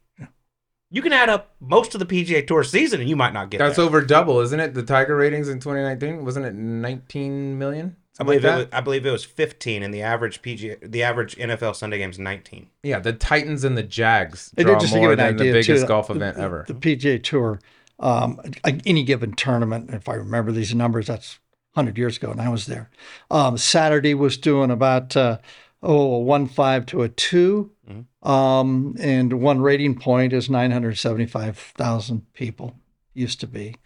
You can add up most of the PGA Tour season, and you might not get That's there. over double, isn't it? The Tiger ratings in 2019 wasn't it 19 million? I believe like it was, that? I believe it was 15, and the average PGA, the average NFL Sunday game is 19. Yeah, the Titans and the Jags draw just more than the biggest too, golf the- event the- ever. The PGA Tour, um, any given tournament, if I remember these numbers, that's 100 years ago, and I was there. Um, Saturday was doing about uh, oh a one five to a 2 um, and one rating point is 975,000 people used to be.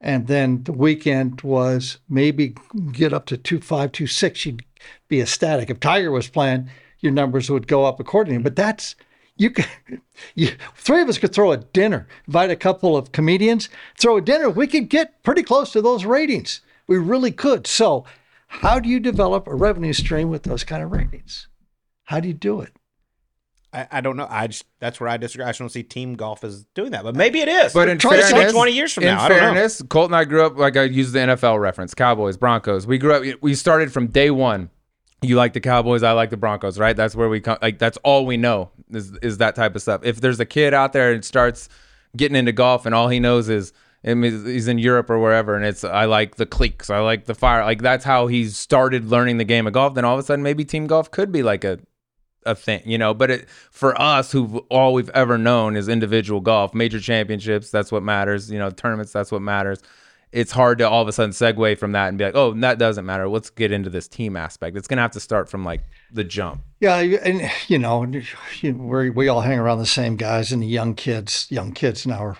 And then the weekend was maybe get up to two five, two six. You'd be ecstatic. If Tiger was playing, your numbers would go up accordingly. But that's you could [LAUGHS] you, three of us could throw a dinner, invite a couple of comedians, throw a dinner. We could get pretty close to those ratings. We really could. So, how do you develop a revenue stream with those kind of ratings? How do you do it? I, I don't know. I just that's where I disagree. I just don't see team golf as doing that, but maybe it is. But in Try to see fairness, 20 years from in now, I don't know. fairness, Colt and I grew up like I used the NFL reference: Cowboys, Broncos. We grew up. We started from day one. You like the Cowboys, I like the Broncos, right? That's where we come. Like that's all we know is is that type of stuff. If there's a kid out there and starts getting into golf and all he knows is I mean, he's in Europe or wherever, and it's I like the Cleeks, I like the fire, like that's how he started learning the game of golf. Then all of a sudden, maybe team golf could be like a a thing, you know. But it for us, who all we've ever known is individual golf, major championships. That's what matters, you know. Tournaments, that's what matters. It's hard to all of a sudden segue from that and be like, oh, that doesn't matter. Let's get into this team aspect. It's gonna have to start from like the jump. Yeah, and you know, we we all hang around the same guys, and the young kids, young kids now are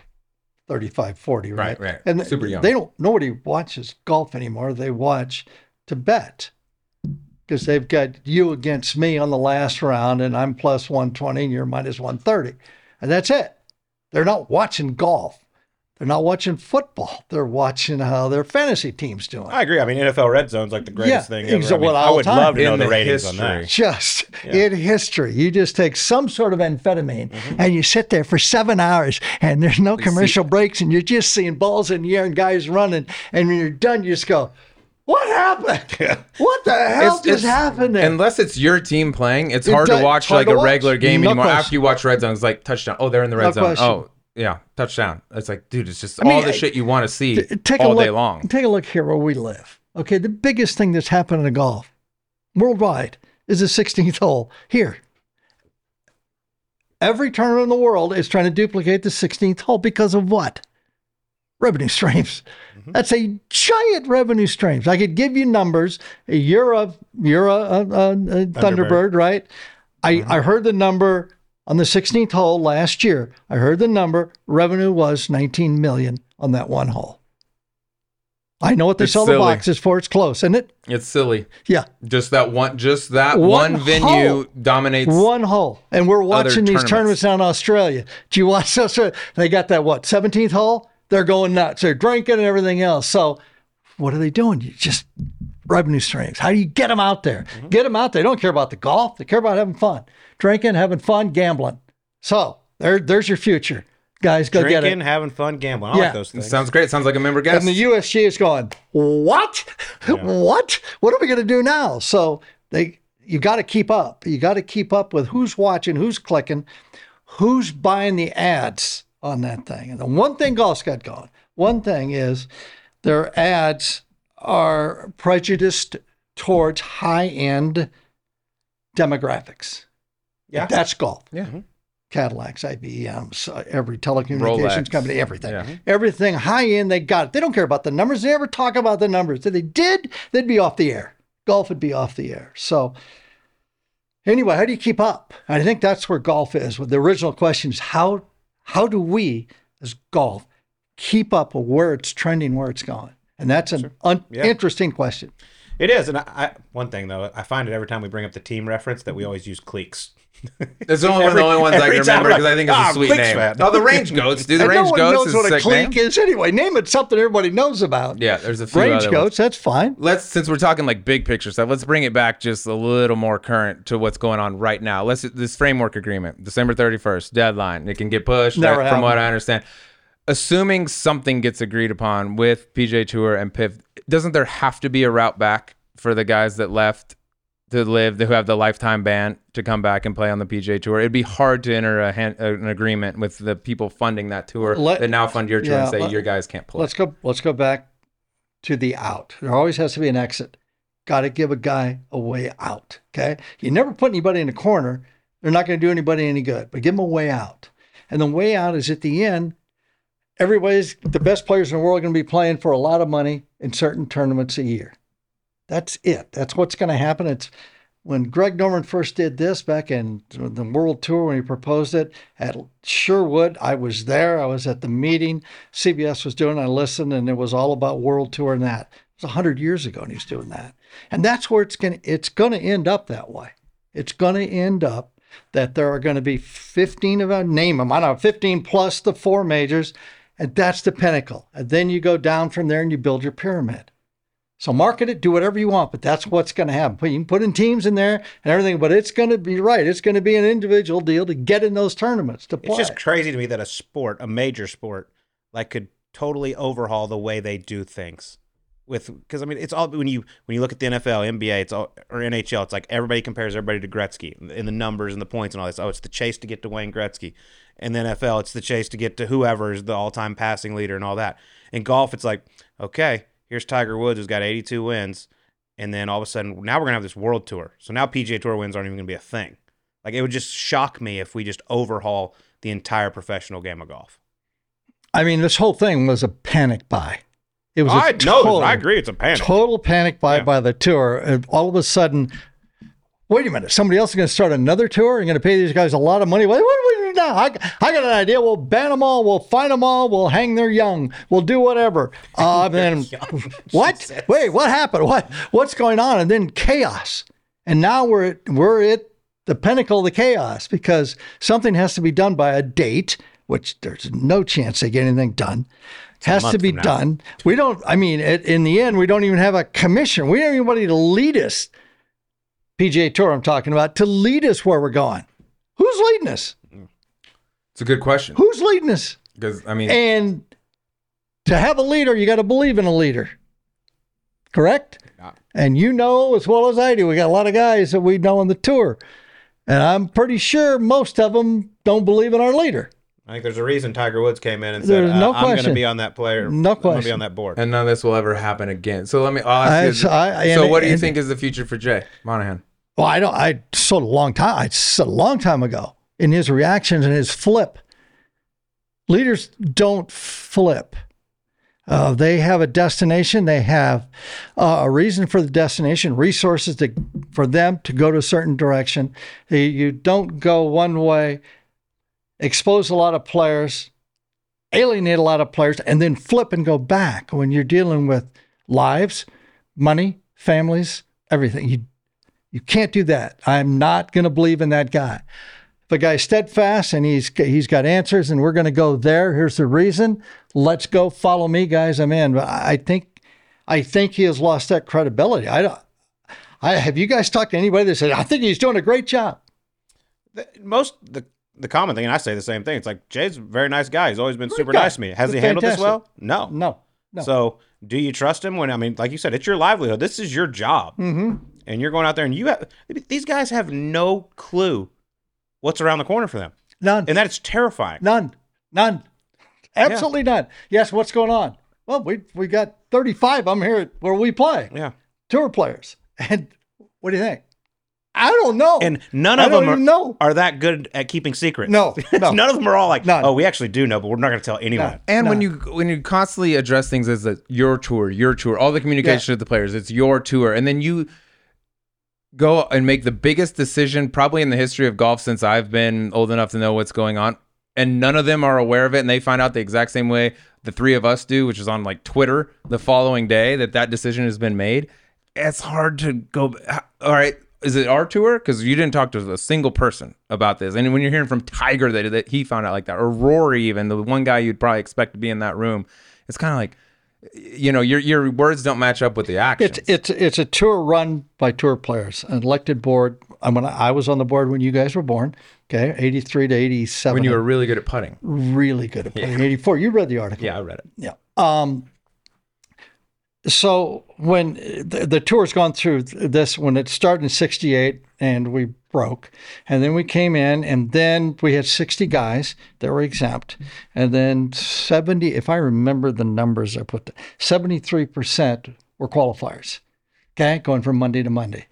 35, 40, right? Right, right. And Super young. They don't. Nobody watches golf anymore. They watch to bet because they've got you against me on the last round, and I'm plus 120, and you're minus 130, and that's it. They're not watching golf. They're not watching football. They're watching how their fantasy team's doing. I agree. I mean, NFL Red Zone's like the greatest Yeah, thing ever. exa- I, mean, well, I all would time. love to know In the, the ratings on history. that. just in history. You just take some sort of amphetamine mm-hmm. and you sit there for seven hours and there's no commercial breaks and you're just seeing balls in the air and guys running. And when you're done, you just go, What happened? [LAUGHS] What the hell It's- just it's- happened there? Unless it's your team playing, it's It hard does- to watch hard like to a watch. regular game No anymore. question. After you watch red zone, it's like touchdown. Oh, they're in the red No zone. question. Oh, yeah, touchdown. It's like, dude, it's just mean, all the I- shit you want to see take all a look, day long. Take a look here where we live. Okay, the biggest thing that's happened in golf worldwide is the 16th hole here. Every tournament in the world is trying to duplicate the 16th hole because of what? Revenue streams. Mm-hmm. That's a giant revenue streams. I could give you numbers. You're a you're a, a, a, a Thunderbird, right? I, mm-hmm. I heard the number on the 16th hole last year. I heard the number. Revenue was 19 million on that one hole. I know what they It's sell the silly. boxes for. It's close, isn't it? It's silly. Yeah, Just that one, just that One one, venue hole. dominates. one hole. And we're watching these tournaments. tournaments down in Australia. Do you watch [LAUGHS] those? They got that what 17th hole? They're going nuts. They're drinking and everything else. So, what are they doing? You just revenue streams. How do you get them out there? Mm-hmm. Get them out there. They don't care about the golf. They care about having fun, drinking, having fun, gambling. So there, there's your future, guys. Go get Drinking, it. having fun, gambling. I Yeah. like those things. Sounds great. Sounds like a member guest. And the USG is going, what? [LAUGHS] what? What are we going to do now? So they, you got to keep up. You got to keep up with who's watching, who's clicking, who's buying the ads on that thing. And the one thing golf's got going, one thing is their ads are prejudiced towards high end demographics. Yeah. That's golf. yeah. Cadillacs, IBMs, uh, every telecommunications Rolex. company, everything. Yeah. Everything high end, they got it. They don't care about the numbers. They never talk about the numbers. If they did, they'd be off the air. Golf would be off the air. So Anyway, how do you keep up? I think that's where golf is. The original question is how how do we as golf keep up with where it's trending, where it's going? And that's an un- Yeah. interesting question. It is, and I, I one thing though, I find it every time we bring up the team reference that we always use Cleeks. That's the only, one of the only ones I can remember because I think it's "Ah, a sweet name. fan." Oh, the Range Goats. Do the [LAUGHS] and Range no one Goats knows is what a a Cleek name? is anyway. Name it something everybody knows about. Yeah, there's a few Range other goats, ones. that's fine. Let's since we're talking like big picture stuff, let's bring it back just a little more current to what's going on right now. Let's this framework agreement, December 31st deadline. It can get pushed Never from happened. what I understand. Assuming something gets agreed upon with PGA Tour and PIF, doesn't there have to be a route back for the guys that left to LIV who have the lifetime ban to come back and play on the PGA Tour? It'd be hard to enter a hand, an agreement with the people funding that tour Let- that now fund your tour yeah, and say let- your guys can't play. Let's go let's go back to the out. There always has to be an exit. Got to give a guy a way out. Okay. You never put anybody in a corner. They're not going to do anybody any good, but give them a way out. And the way out is at the end. Everybody's the best players in the world are going to be playing for a lot of money in certain tournaments a year. That's it. That's what's going to happen. It's when Greg Norman first did this back in the World Tour when he proposed it at Sherwood. I was there. I was at the meeting CBS was doing. It, I listened, and it was all about World Tour and that. It was hundred years ago, and he's doing that. And that's where it's going. It's going to end up that way. It's going to end up that there are going to be 15 of them. Name them. I don't know, 15 plus the four majors, and that's the pinnacle. And then you go down from there and you build your pyramid. So market it, do whatever you want, but that's what's going to happen. You can put in teams in there and everything, but it's going to be right. It's going to be an individual deal to get in those tournaments to play. It's just crazy to me that a sport, a major sport, like could totally overhaul the way they do things. With because I mean it's all when you when you look at the NFL, NBA, it's all or NHL, it's like everybody compares everybody to Gretzky in the numbers and the points and all this. Oh, it's the chase to get to Wayne Gretzky. and the NFL, it's the chase to get to whoever is the all-time passing leader and all that. In golf, it's like okay, here's Tiger Woods who's got 82 wins, and then all of a sudden now we're gonna have this World Tour. So now PGA Tour wins aren't even gonna be a thing. Like it would just shock me if we just overhaul the entire professional game of golf. I mean, this whole thing was a panic buy. It was a I know, total, I agree. It's a panic. total panic buy Yeah. by the tour. And all of a sudden, wait a minute, somebody else is going to start another tour and going to pay these guys a lot of money. What, what do we do now? I, I got an idea. We'll ban them all. We'll find them all. We'll hang their young. We'll do whatever. [LAUGHS] Uh, then [LAUGHS] what? Wait, what happened? What what's going on? And then chaos. And now we're at, we're at the pinnacle of the chaos because something has to be done by a date, which there's no chance they get anything done. Has to be done. We don't. I mean, it, in the end, we don't even have a commission. We don't have anybody to lead us. PGA Tour, I'm talking about, to lead us where we're going. Who's leading us? It's a good question Who's leading us? because I mean, And to have a leader, you got to believe in a leader. Correct? And you know as well as I do, we got a lot of guys that we know on the tour. And I'm pretty sure most of them don't believe in our leader. I think there's a reason Tiger Woods came in and said, There's no uh, "I'm going to question. be on that player. No I'm going to be on that board." and none of this will ever happen again. So let me. I'll I- you, so I- so and- what do you and- think is the future for Jay Monahan? Well, I don't. I saw a long time. I said a long time ago in his reactions and his flip. Leaders don't flip. Uh, they have a destination. They have uh, a reason for the destination, resources to, for them to go to a certain direction. You- You don't go one way, expose a lot of players, alienate a lot of players, and then flip and go back when you're dealing with lives, money, families, everything. You you can't do that. I'm not going to believe in that guy. The guy's steadfast and he's he's got answers, and we're going to go there. Here's the reason. Let's go. Follow me, guys. I'm in. But I I think I think he has lost that credibility. I don't. I have you guys talked to anybody that said I think he's doing a great job. The- Most the the common thing, and I say the same thing. It's like Jay's a very nice guy. He's always been super guy. nice to me. Has He's he handled this well? No. No, no. So, do you trust him when I mean, like you said, it's your livelihood. This is your job, hmm and you're going out there, and you have these guys have no clue what's around the corner for them, None. and that's terrifying. None. None. Absolutely none. Yes. What's going on? Well, we we got 35 of them here where we play. Yeah, tour players. And what do you think? I don't know. and none of them are, know. are that good at keeping secrets. No, [LAUGHS] no. none of them are all like, None. oh, we actually do know, but we're not going to tell anyone. No. And when you when you constantly address things as a, your tour, your tour, all the communication with the players, it's your tour, and then you go and make the biggest decision probably in the history of golf since I've been old enough to know what's going on. And none of them are aware of it. And they find out the exact same way the three of us do, which is on like Twitter the following day that that decision has been made. It's hard to go. All right. Is it our tour? Because you didn't talk to a single person about this. And when you're hearing from Tiger that, that he found out like that, or Rory, even the one guy you'd probably expect to be in that room, it's kind of like, you know, your your words don't match up with the actions. It's it's it's a tour run by tour players, an elected board. I mean, I was on the board when you guys were born. Okay, eighty three to eighty seven. when you were really good at putting. really good at playing. Eighty four. You read the article. Yeah, I read it. Yeah. Um, so when the, the tour's gone through this, when it started in '68 and we broke, and then we came in, and then we had 60 guys that were exempt, and then 70, if I remember the numbers I put, 73 percent were qualifiers. Okay, going from Monday to Monday.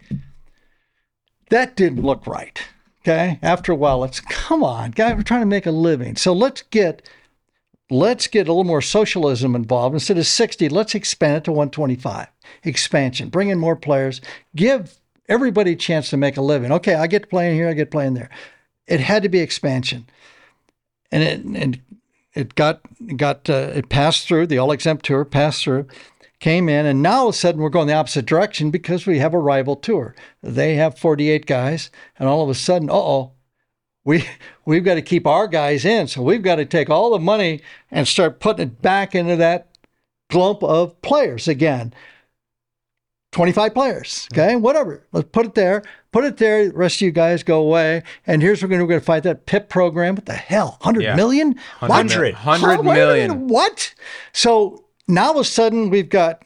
That didn't look right. Okay, after a while, let's come on, guys, we're trying to make a living, so let's get let's get a little more socialism involved. Instead of 60, let's expand it to 125. Expansion, bring in more players, give everybody a chance to make a living. Okay, I get playing here, I get playing there. It had to be expansion, and it and it got got uh, it passed through the all exempt tour, passed through, came in, and now all of a sudden we're going the opposite direction because we have a rival tour. They have 48 guys, and all of a sudden, uh oh, we we've got to keep our guys in. So we've got to take all the money and start putting it back into that clump of players again. 25 players, okay, whatever. Let's put it there. Put it there. The rest of you guys go away. And here's we're going to we're going to fight that PIP program. What the hell? Hundred Yeah. million? What? Hundred- hundred How- million. What? So now all of a sudden we've got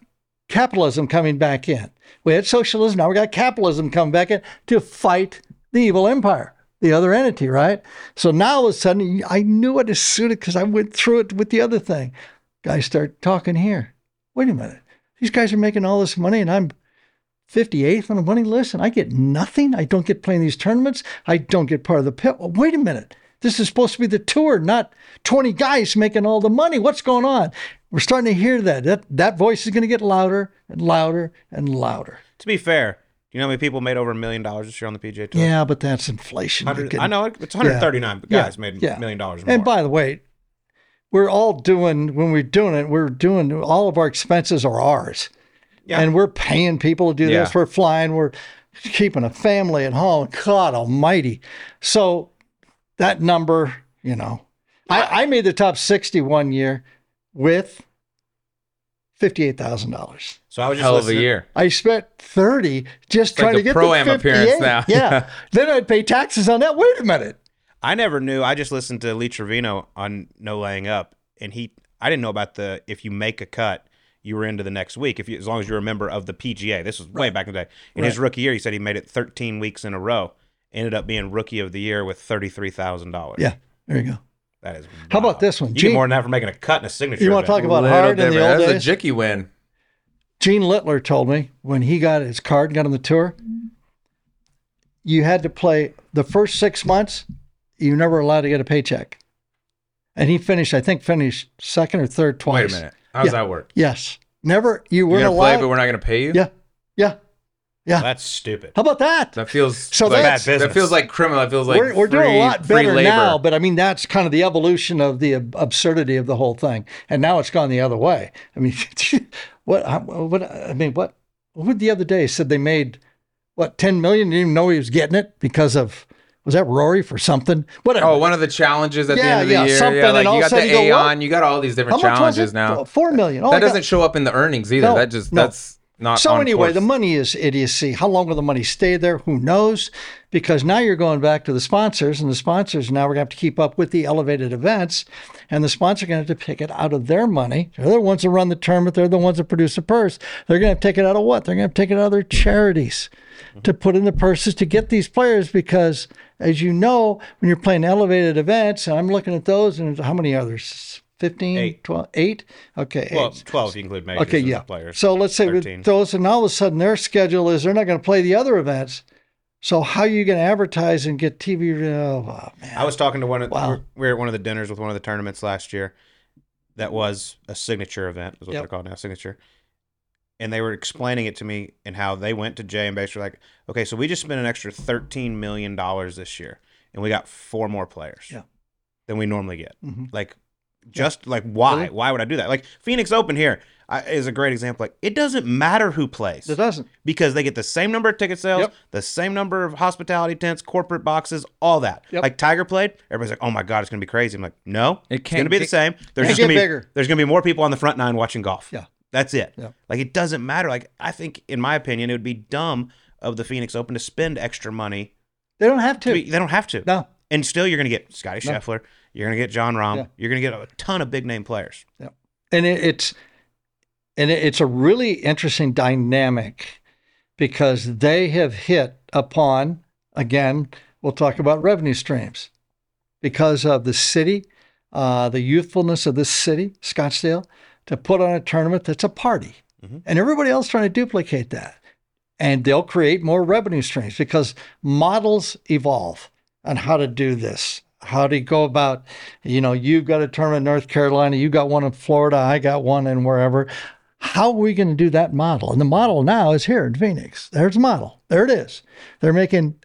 capitalism coming back in. We had socialism. Now we got capitalism coming back in to fight the evil empire, the other entity, right? So now all of a sudden I knew it as soon because I went through it with the other thing. Guys start talking here. Wait a minute. These guys are making all this money and I'm 58th on the money list and I get nothing. I don't get playing these tournaments. I don't get part of the pit. Well, wait a minute. This is supposed to be the tour, not 20 guys making all the money. What's going on? We're starting to hear that. That, that voice is going to get louder and louder and louder. To be fair, you know how many people made over a million dollars this year on the PGA Tour? Yeah, but that's inflation. You're 100 getting- I know it's 139 Yeah. guys made Yeah. a million dollars more. And by the way, we're all doing, when we're doing it, we're doing, all of our expenses are ours. Yeah. And we're paying people to do Yeah. this. We're flying. We're keeping a family at home. God almighty. So that number, you know, I, I made the top 60 one year with $58,000. so I was just Hell of a year. I spent 30 just like trying a to get pro-am the appearance 58. now. [LAUGHS] Yeah. [LAUGHS] then I'd pay taxes on that. Wait a minute. I never knew. I just listened to Lee Trevino on No Laying Up, and he. I didn't know about the if you make a cut, you were into the next week. If you, as long as you're a member of the PGA, this was way back in the day. In his rookie year, he said he made it 13 weeks in a row. Ended up being rookie of the year with thirty three thousand dollars. Yeah. There you go. That is. How about this one? You Gene- get more than that for making a cut in a signature. You wanna talk about Little hard in the old That days? was a jicky win. Gene Littler told me when he got his card and got on the tour, you had to play the first six months, you never allowed to get a paycheck. And he finished, I think, finished second or third twice. Wait a minute. How does Yeah. that work? Yes. Never, you weren't gonna play, allowed. but we're not gonna pay you. yeah. Yeah. Yeah. That's stupid. How about that? That feels So like, that's- Bad business. that feels like criminal. That feels like we're we're doing a lot better now, but I mean, that's kind of the evolution of the absurdity of the whole thing. And now it's gone the other way. I mean, [LAUGHS] what, what, I mean, what, what the other day said they made, what, 10 million? Didn't even know he was getting it because of, was that Rory for something? Whatever. Oh, one of the challenges at the end of the yeah, year. something, Yeah, like and you got the sudden you go, you got all these different challenges now. Four million. Oh, that got- doesn't show up in the earnings either. No, that just no. that's not. So anyway, course. the money is idiocy. How long will the money stay there? Who knows? Because now you're going back to the sponsors, and the sponsors now we're going to have to keep up with the elevated events, and the sponsors are going to have to pick it out of their money. They're the ones that run the tournament. They're the ones that produce the purse. They're going to have to take it out of what? They're going to have to take it out of their charities to mm-hmm. put in the purses to get these players. Because as you know, when you're playing elevated events, and I'm looking at those, and how many others? 15, Eight. 12, 8? Okay, Well, eight. 12 if you include majors Okay, yeah. players. So let's say with 13. those, and all of a sudden their schedule is they're not going to play the other events. So how are you going to advertise and get TV? Oh, man. I was talking to one of Wow. we were at one of the dinners with one of the tournaments last year that was a signature event, is what Yep. they're called now, signature. and they were explaining it to me and how they went to Jay and basically like, okay, so we just spent an extra thirteen million dollars this year, and we got four more players Yeah. than we normally get. Mhm. Like, just like why? Why would I do that? Like Phoenix Open here is a great example. Like, it doesn't matter who plays It doesn't. because they get the same number of ticket sales, Yep. the same number of hospitality tents, corporate boxes, all that. Yep. Like Tiger played, everybody's like, "Oh my god, it's gonna be crazy." I'm like, "No, It it's can't gonna be the same. There's just gonna be bigger. there's gonna be more people on the front nine watching golf. Yeah. that's it. Yeah. Like it doesn't matter. Like I think, in my opinion, it would be dumb of the Phoenix Open to spend extra money. They don't have To to. be, they don't have to. No. And still, you're gonna get Scotty No. Scheffler. You're gonna get Jon Rahm. Yeah. You're gonna get a ton of big name players. and it, it's and it, it's a really interesting dynamic because they have hit upon again we'll talk about revenue streams because of the city uh, the youthfulness of this city scottsdale to put on a tournament that's a party Mhm. and everybody else trying to duplicate that and they'll create more revenue streams because models evolve on how to do this how do you go about you know you've got a tournament in north carolina you got one in florida i got one in wherever. How are we going to do that model? And the model now is here in phoenix. There's the model. There it is. They're making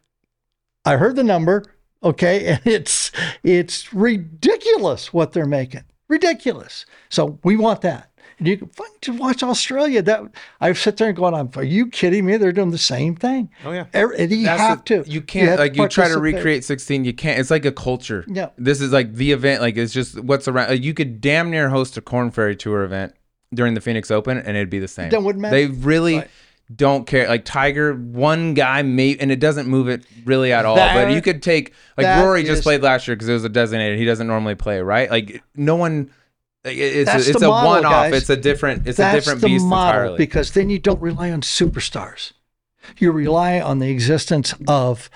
i heard the number okay [LAUGHS] and it's it's ridiculous what they're making. Ridiculous. So we want that and you can fucking just watch australia that i sit there and going are you kidding me they're doing the same thing Oh yeah. Every- and you That's have the- to You can't have like you try to recreate 16. You can't. It's like a culture. Yeah. This is like the event. Like it's just what's around. Like, you could damn near host a Corn Ferry Tour event during the Phoenix Open, and it'd be the same. That wouldn't matter. They really. Right. Don't care. Like Tiger, one guy may, and it doesn't move it really at all. but you could take like that Rory just played last year because it was a designated. He doesn't normally play, right? Like no one. It's That's a, it's the a model, one off. guys. It's a different. It's a different the beast model entirely. because then you don't rely on superstars. You rely on the existence of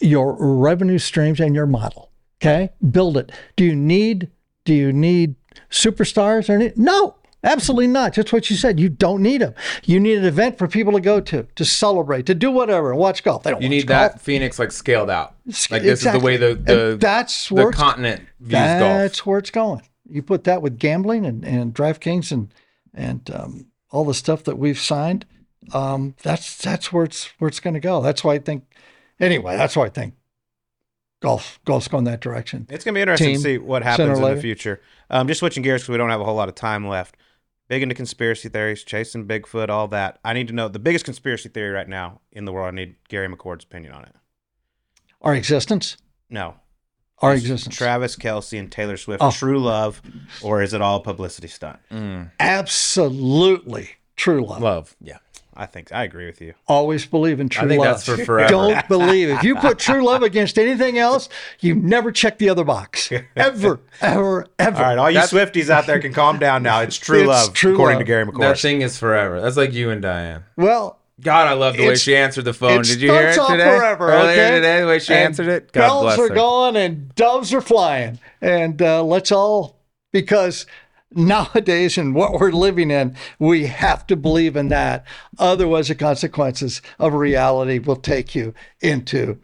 your revenue streams and your model. Okay, build it. Do you need do you need superstars or any- no? Absolutely not. Just what you said. You don't need them. You need an event for people to go to, to celebrate, to do whatever, and watch golf. They don't You need golf. that Phoenix like scaled out. Like this is the way the the, And that's the where it's- continent views That's golf. That's where it's going. You put that with gambling and, and DraftKings and and um, all the stuff that we've signed. Um, that's that's where it's where it's going to go. That's why I think. Anyway, that's why I think golf golf's going that direction. It's gonna be interesting Team, to see what happens in the future. Um, just switching gears because we don't have a whole lot of time left. Big into conspiracy theories, chasing Bigfoot, all that. I need to know the biggest conspiracy theory right now in the world. I need Gary McCord's opinion on it. Our existence, No, our Is existence. Travis Kelce and Taylor Swift Oh. true love, or is it all publicity stunt? Mm, Absolutely true love. love. Yeah. I think I agree with you. Always believe in true think love. that's for forever. Don't [LAUGHS] believe if you put true love against anything else, you never check the other box. Ever, ever, ever. All right, all you That's- Swifties out there can calm down now. It's true It's love, true according love. to Gary McCormick. That thing is forever. That's like you and Diane. Well, God, I love the way It's- she answered the phone. Did you hear it today? forever, Earlier okay? today, the way she And answered it. God bells bless are her. going and doves are flying. And uh, let's all, because nowadays and what we're living in, we have to believe in that. Otherwise, the consequences of reality will take you into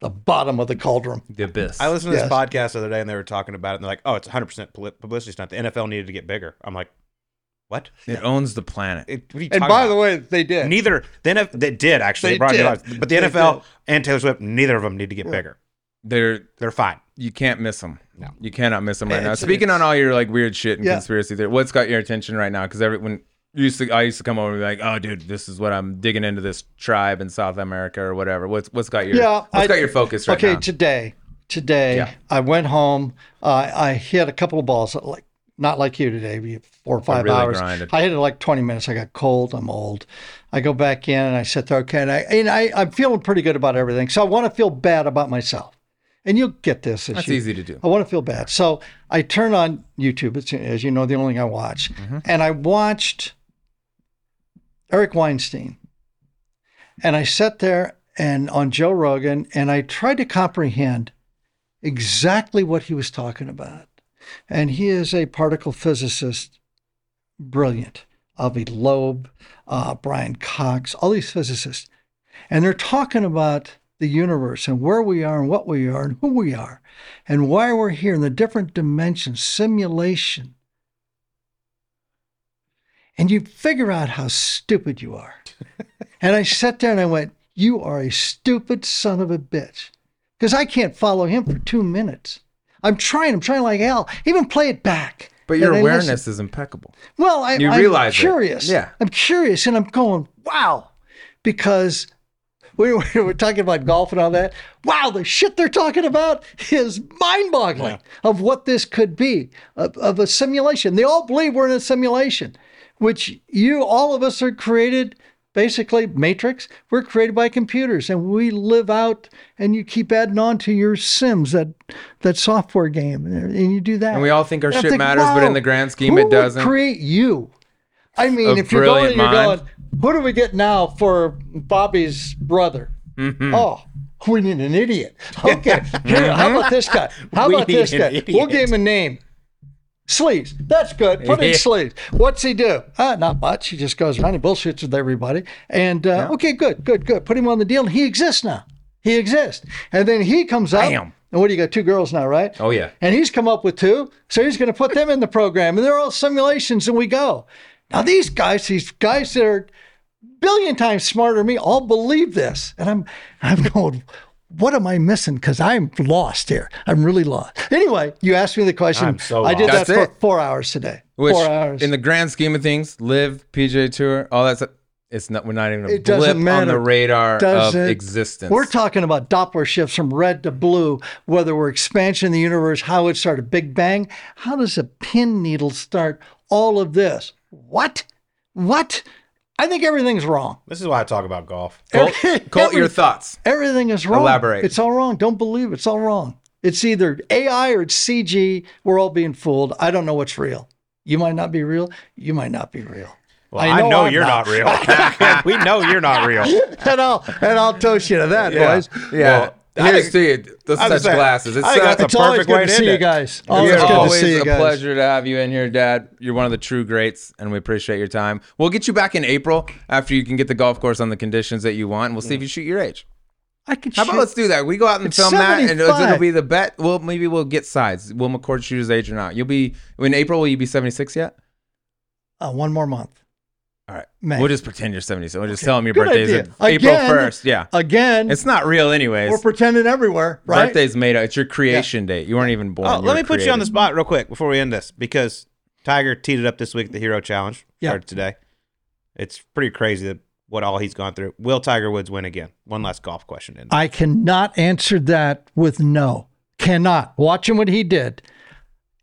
the bottom of the cauldron. The abyss. I listened to Yes. this podcast the other day, and they were talking about it. And they're like, "Oh, it's 100 percent publicity stunt. The NFL needed to get bigger." I'm like, "What? it owns the planet. It, what are you And talking by about? the way, they did. neither the NFL they did actually. They They brought did. new lives. but the They NFL did. and Taylor Swift, neither of them need to get bigger. They're They're fine. you can't miss them. No. you cannot miss them right now. It's- Speaking on all your like weird shit and Yeah. conspiracy theory, what's got your attention right now? Because everyone used to, I used to come over and be like, "Oh, dude, this is what I'm digging into this tribe in South America or whatever." What's what's got your Yeah, what's I- got your focus right now? okay, now? today, today, Yeah. I went home. Uh, I hit a couple of balls, like not like you today, four or five really hours. grinded. I hit it like 20 minutes. I got cold. I'm old. I go back in and I sit there, okay, and, I, and I, I'm feeling pretty good about everything. So I want to feel bad about myself. And you'll get this. That's you, easy to do. I want to feel bad. So I turn on YouTube. It's, as you know, the only thing I watch. Mm-hmm. And I watched Eric Weinstein. And I sat there and on Joe Rogan and I tried to comprehend exactly what he was talking about. And he is a particle physicist, brilliant. Avi Loeb, uh, Brian Cox, all these physicists. And they're talking about the universe and where we are and what we are and who we are and why we're here in the different dimensions, simulation. and you figure out how stupid you are. [LAUGHS] and I sat there and I went, You are a stupid son of a bitch. Because I can't follow him for two minutes. I'm trying, I'm trying like hell. Even play it back. But your awareness listen. is impeccable. Well, I, You I'm realize it. curious. Yeah. I'm curious, and I'm going, wow, because [LAUGHS] we were, we were talking about golf and all that. Wow, the shit they're talking about is mind-boggling of what this could be of, of a simulation. They all believe we're in a simulation, which you, all of us, are created. Basically, Matrix, we're created by computers and we live out and you keep adding on to your Sims, that that software game, and you do that. And we all think our And shit thinking, matters, but in the grand scheme, it doesn't. create you. I mean, if you're going, brilliant you're going. Who do we get now for Bobby's brother? Mm-hmm. Oh, we need an idiot. Okay, [LAUGHS] here, how about this guy? How [LAUGHS] We about this guy? We'll give him a name. Sleeves. That's good. [LAUGHS] Put in sleeves. What's he do? Uh, not much. He just goes around. He bullshits with everybody. And uh, okay, good, good, good. Put him on the deal. And he exists now. He exists. And then he comes up. Bam. And what do you got? Two girls now, right? Oh, yeah. And he's come up with two. So he's going to put them in the program. And they're all simulations, and we go. Now, these guys, these guys that are billion times smarter than me, all believe this. And I'm, I'm [LAUGHS] going, what am I missing? Because I'm lost here. I'm really lost. Anyway, you asked me the question. I'm so I did lost. that for it. four hours today. Which, four hours. in the grand scheme of things, LIV, PGA Tour, all that stuff, it's not. We're not even a It doesn't blip on matter. the radar Does of existence. We're talking about Doppler shifts from red to blue, whether we're expansion of the universe, how it started, Big Bang. How does a pin needle start all of this? What? What? I think everything's wrong. This is why I talk about golf. [LAUGHS] Colt, Colt, your thoughts. Everything is wrong. Elaborate. It's all wrong. Don't believe it. it's all wrong. It's either AI or it's CG. We're all being fooled. I don't know what's real. You might not be real. You might not be real. Well, I know, I'm you're not, real. [LAUGHS] we know you're not real. [LAUGHS] and I'll and I'll toast you to that, boys. Yeah. Well, I Here's think- to you. Those I was such saying, glasses. It's, I think that's a It's always perfect good way to to see end you it. guys. Always It's good to always see you a guys. pleasure to have you in here, Dad. You're one of the true greats, and we appreciate your time. We'll get you back in April after you can get the golf course on the conditions that you want. and We'll see if you shoot your age. I can How about shoot- let's do that? We go out and It's film that, and it'll, 75. it'll be the bet. Well, maybe we'll get sides. Will McCord shoot his age or not? You'll be in April. Will you be 76 yet? uh, one more month. All right. May. We'll just pretend you're 76. We'll just tell them your Good birthday's idea. at April Again- 1st. Yeah. Again, It's not real, anyways. we're pretending everywhere, right? Birthday's made up. It's your creation date. You weren't even born. Oh, let were me put you on the spot real quick before we end this because Tiger teed it up this week at the Hero Challenge. Yeah. Started today. It's pretty crazy that what all he's gone through. Will Tiger Woods win again? One last golf question. In. I cannot answer that with no. Cannot. Watching what he did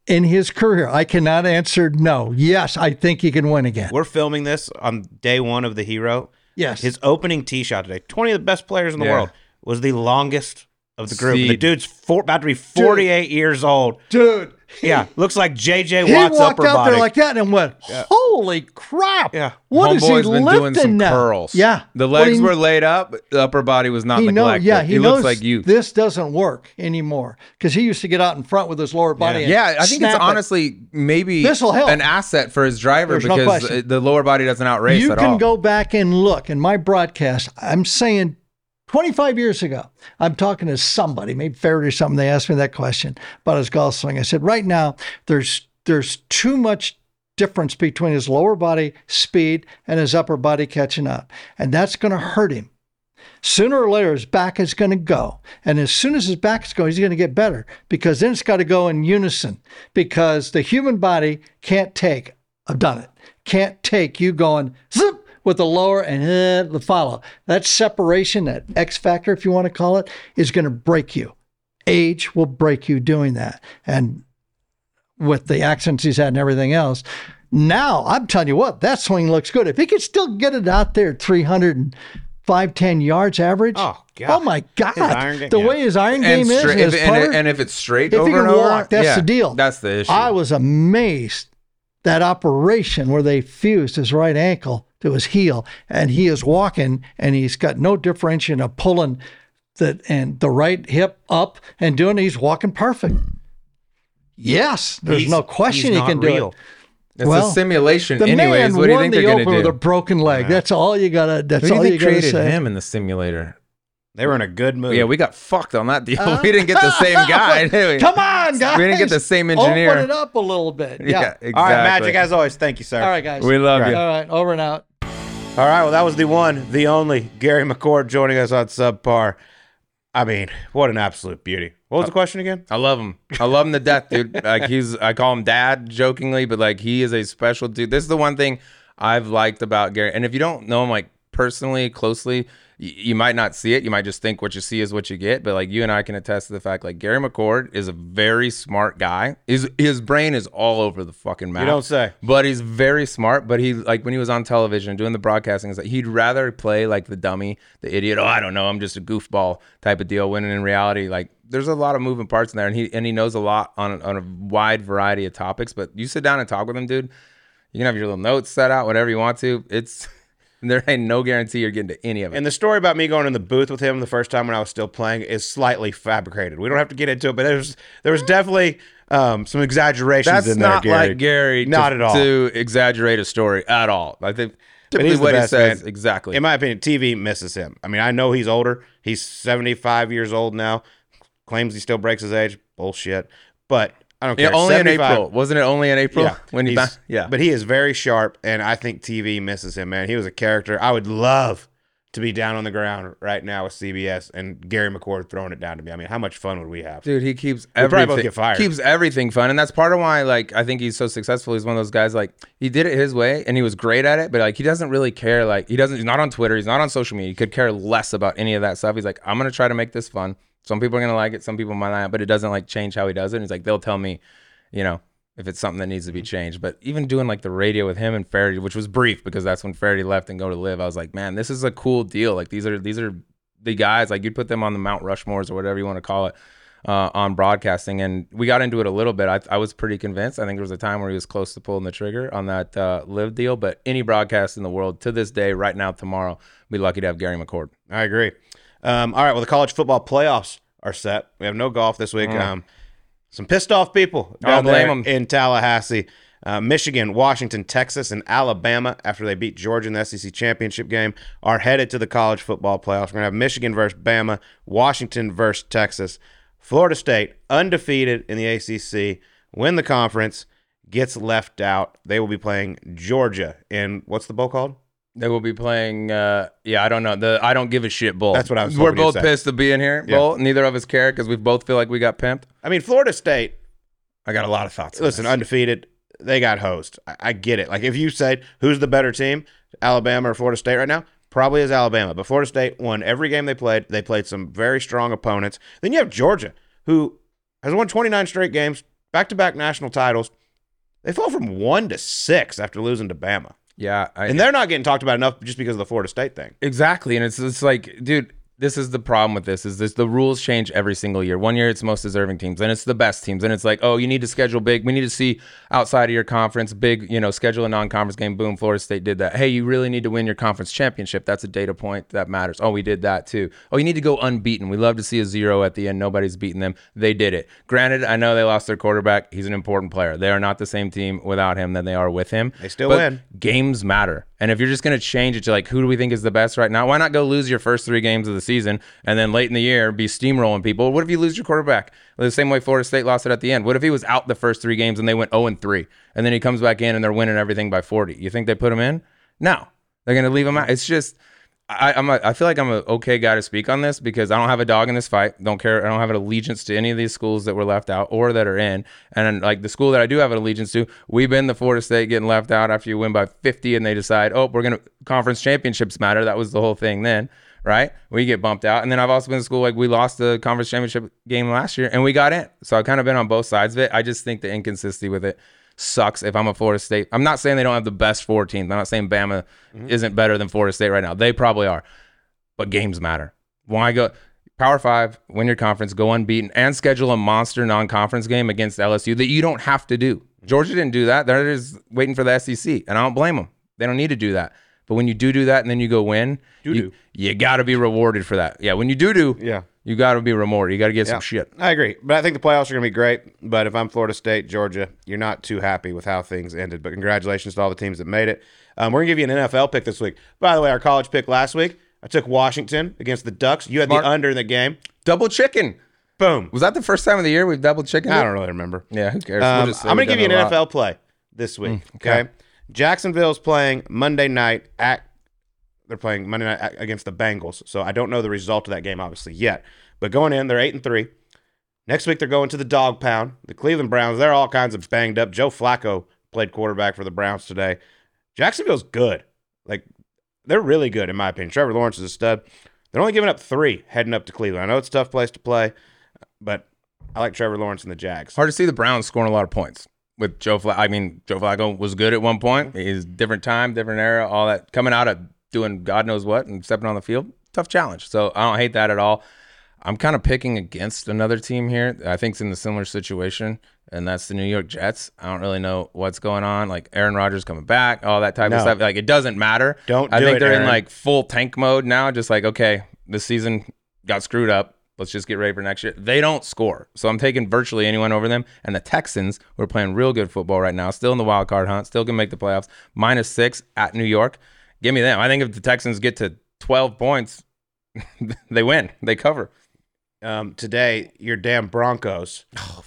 in his career, I cannot answer no. Yes, I think he can win again. We're filming this on day one of the Hero. Yes. His opening tee shot today, 20 of the best players in the Yeah. world, was the longest of the group. The Seed. dude's four, about to be 48 years old. Dude, Yeah, looks like JJ he Watt's walked upper out body. there like that and went, holy crap. Yeah. What is he Homeboy's been lifting doing some now? curls. Yeah. The Well, legs he- were laid up. The upper body was not he knows, neglected. yeah, he, he knows looks like you. This doesn't work anymore because he used to get out in front with his lower body. and Yeah, I think it's snap it. honestly maybe This'll help. an asset for his driver There's because question. the lower body doesn't outrace you at can all. go back and look in my broadcast. I'm saying 25 years ago, I'm talking to somebody, maybe Feherty or something. They asked me that question about his golf swing. I said, right now, there's there's too much difference between his lower body speed and his upper body catching up, and that's going to hurt him. Sooner or later, his back is going to go. And as soon as his back is going, he's going to get better because then it's got to go in unison because the human body can't take, I've done it, can't take you going zip with the lower and uh, the follow. That separation, that X factor, if you want to call it, is going to break you. Age will break you doing that. And with the accents he's had and everything else, now I'm telling you what, that swing looks good. If he could still get it out there 305, 10 yards average. Oh, God. Oh my God. game- the yeah. way his iron and, game is, stra- and if, his and, putter, and if it's straight if over he can and over, that's yeah, the deal. That's the issue. I was amazed that operation where they fused his right ankle to his heel, and he is walking, and he's got no differentiation of pulling the and the right hip up and doing. He's walking perfect. Yes, there's He's- no question he can not do real. it. it's well, a simulation. The Anyways, man what do you think the they're going to with do? a broken leg. That's all you gotta. That's Who do you all you gotta created say. him in the simulator? They were in a good mood. Yeah, we got fucked on that deal. Uh-huh. [LAUGHS] we didn't get the same [LAUGHS] guy. did we? Come on, guys. We didn't get the same engineer. Open it up a little bit. [LAUGHS] Yeah. Yeah, exactly. All right, Magic, as always, thank you, sir. All right, guys. We love Right. you. All right, over and out. All right, well, that was the one, the only Gary McCord joining us on Subpar. I mean, what an absolute beauty. What was the question again? I love him. I love him to death, dude. Like he's, I call him dad jokingly, but like he is a special dude. This is the one thing I've liked about Gary. And if you don't know him like personally, closely, y- you might not see it. You might just think what you see is what you get. But like you and I can attest to the fact, like Gary McCord is a very smart guy. His his brain is all over the fucking map. You don't say. But he's very smart. But he like when he was on television doing the broadcasting, is like he'd rather play like the dummy, the idiot. Oh, I don't know, I'm just a goofball type of deal. When in reality, like there's a lot of moving parts in there, and he and he knows a lot on on a wide variety of topics. But you sit down and talk with him, dude. You can have your little notes set out, whatever you want to. It's there ain't no guarantee you're getting to any of it. And the story about me going in the booth with him the first time when I was still playing is slightly fabricated. We don't have to get into it, but there's there was definitely um, some exaggerations That's in there, not Gary. like Gary. Not to, at all. To exaggerate a story at all. I think typically what best, he says man. exactly. In my opinion, TV misses him. I mean, I know he's older. He's 75 years old now. Claims he still breaks his age. Bullshit. But I don't yeah, care. only in April, wasn't it? Only in April Yeah, when he yeah. But he is very sharp, and I think TV misses him, man. He was a character. I would love to be down on the ground right now with CBS and Gary McCord throwing it down to me. I mean, how much fun would we have? Dude, he keeps both everything get fired. keeps everything fun, and that's part of why like I think he's so successful. He's one of those guys like he did it his way, and he was great at it. But like he doesn't really care. Like he doesn't. He's not on Twitter. He's not on social media. He could care less about any of that stuff. He's like, I'm gonna try to make this fun. Some people are gonna like it. Some people might not. But it doesn't like change how he does it. And he's like, they'll tell me, you know. If it's something that needs to be changed, but even doing like the radio with him and Feherty, which was brief because that's when Feherty left and go to LIV, I was like, man, this is a cool deal. Like these are these are the guys like you'd put them on the Mount Rushmores or whatever you want to call it uh, on broadcasting. And we got into it a little bit. I, I was pretty convinced. I think there was a time where he was close to pulling the trigger on that uh, LIV deal. But any broadcast in the world to this day, right now, tomorrow, be lucky to have Gary McCord. I agree. Um, all right. Well, the college football playoffs are set. We have no golf this week. Um, some pissed off people I'll down blame there 'em. in Tallahassee. Uh, Michigan, Washington, Texas, and Alabama, after they beat Georgia in the SEC championship game, are headed to the college football playoffs. We're going to have Michigan versus Bama, Washington versus Texas. Florida State, undefeated in the ACC, win the conference, gets left out. They will be playing Georgia in what's the bowl called? They will be playing. Uh, yeah, I don't know. The I don't give a shit bowl. That's what I was We're both pissed to be in here. Yeah. Bowl. Neither of us care because we both feel like we got pimped. I mean, Florida State, I got a lot of thoughts. on listen, undefeated. They got hosed. I, I get it. Like if you said who's the better team, Alabama or Florida State right now, probably is Alabama. But Florida State won every game they played. They played some very strong opponents. Then you have Georgia, who has won 29 straight games, back to back national titles. They fell from one to six after losing to Bama, yeah, I, and they're not getting talked about enough just because of the Florida State thing. Exactly, and it's it's like, dude, this is the problem with this is this the rules change every single year. One year it's most deserving teams, and it's the best teams, and it's like, oh, you need to schedule big. We need to see outside of your conference, big, you know, schedule a non-conference game. Boom, Florida State did that. Hey, you really need to win your conference championship. That's a data point that matters. Oh, we did that too. Oh, you need to go unbeaten. We love to see a zero at the end. Nobody's beaten them. They did it. Granted, I know they lost their quarterback. He's an important player. They are not the same team without him than they are with him. They still win. games matter. And if you're just going to change it to like, who do we think is the best right now? Why not go lose your first three games of the season and then late in the year be steamrolling people? What if you lose your quarterback? The same way Florida State lost it at the end. What if he was out the first three games and they went 0 and 3 and then he comes back in and they're winning everything by 40? You think they put him in? No. They're going to leave him out. It's just. I, I'm a, I feel like I'm an okay guy to speak on this because I don't have a dog in this fight. Don't care. I don't have an allegiance to any of these schools that were left out or that are in. And like the school that I do have an allegiance to, we've been the Florida State getting left out after you win by 50 and they decide, oh, we're gonna conference championships matter. That was the whole thing then, right? We get bumped out. And then I've also been in school like we lost the conference championship game last year and we got in. So I've kind of been on both sides of it. I just think the inconsistency with it sucks if I'm a Florida State. I'm not saying they don't have the best four teams. I'm not saying Bama mm-hmm. isn't better than Florida State right now. They probably are but games matter. Why go Power Five, win your conference, go unbeaten, and schedule a monster non-conference game against LSU that you don't have to do. Mm-hmm. Georgia didn't do that. They're just waiting for the SEC, and I don't blame them. They don't need to do that. But when you do do that and then you go win, you, you got to be rewarded for that. Yeah, when you do do, Yeah. you got to be rewarded. You got to get Yeah. some shit. I agree, but I think the playoffs are going to be great. But if I'm Florida State, Georgia, you're not too happy with how things ended. But congratulations to all the teams that made it. Um, we're going to give you an NFL pick this week. By the way, our college pick last week, I took Washington against the Ducks. You had the under in the game. Double chicken. Boom. Was that the first time of the year we've double chicken? I don't really remember. Yeah, who cares? Um, We'll just I'm going to give you an it a lot. NFL play this week. okay. okay. Jacksonville's playing Monday night at. They're playing Monday night against the Bengals, so I don't know the result of that game obviously yet. But going in, they're eight and three. Next week they're going to the Dog Pound. The Cleveland Browns. They're all kinds of banged up. Joe Flacco played quarterback for the Browns today. Jacksonville's good. Like they're really good in my opinion. Trevor Lawrence is a stud. They're only giving up three heading up to Cleveland. I know it's a tough place to play, but I like Trevor Lawrence and the Jags. Hard to see the Browns scoring a lot of points with Joe Flacco. I mean, Joe Flacco was good at one point. Mm-hmm. He's different time, different era, all that. Coming out of doing God knows what and stepping on the field, tough challenge. So I don't hate that at all. I'm kind of picking against another team here. I think it's in a similar situation, and that's the New York Jets. I don't really know what's going on. Like Aaron Rodgers coming back, all that type No. of stuff. Like it doesn't matter. Don't I do think it, they're in like full tank mode now. Just like okay, this season got screwed up. Let's just get ready for next year. They don't score, so I'm taking virtually anyone over them. And the Texans, who are playing real good football right now, still in the wild card hunt, still can make the playoffs. Minus six at New York. Give me them. I think if the Texans get to 12 points, [LAUGHS] they win. They cover. Um, today, your damn Broncos. Oh,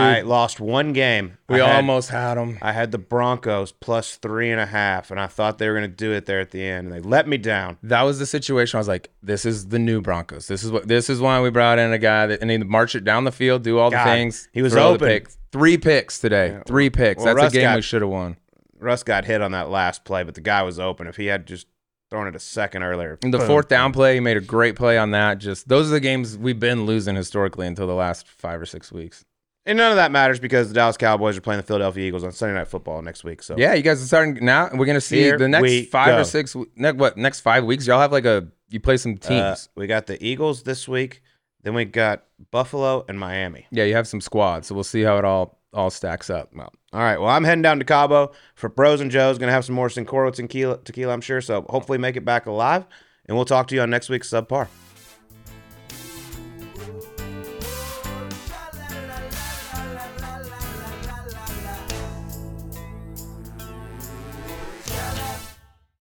I lost one game. We had, almost had them. I had the Broncos plus three and a half, and I thought they were going to do it there at the end, and they let me down. That was the situation. I was like, "This is the new Broncos. This is what. This is why we brought in a guy that and he march it down the field, do all God, the things. he was open. picks. Three picks today. Three picks. well, That's Russ a game got- we should have won. Russ got hit on that last play, but the guy was open. If he had just thrown it a second earlier, And the boom. fourth down play, he made a great play on that. Just those are the games we've been losing historically until the last five or six weeks. And none of that matters because the Dallas Cowboys are playing the Philadelphia Eagles on Sunday Night Football next week. So Yeah, you guys are starting now. We're gonna see Here the next five go. or six. Ne- what next five weeks? Y'all have like a you play some uh, teams. we got the Eagles this week. Then we got Buffalo and Miami. yeah, you have some squads. So we'll see how it all all stacks up. Well, all right. Well, I'm heading down to Cabo for Bros and Joe's. Going to have some more Cincoro's and tequila, tequila, I'm sure. So hopefully make it back alive. And we'll talk to you on next week's Subpar.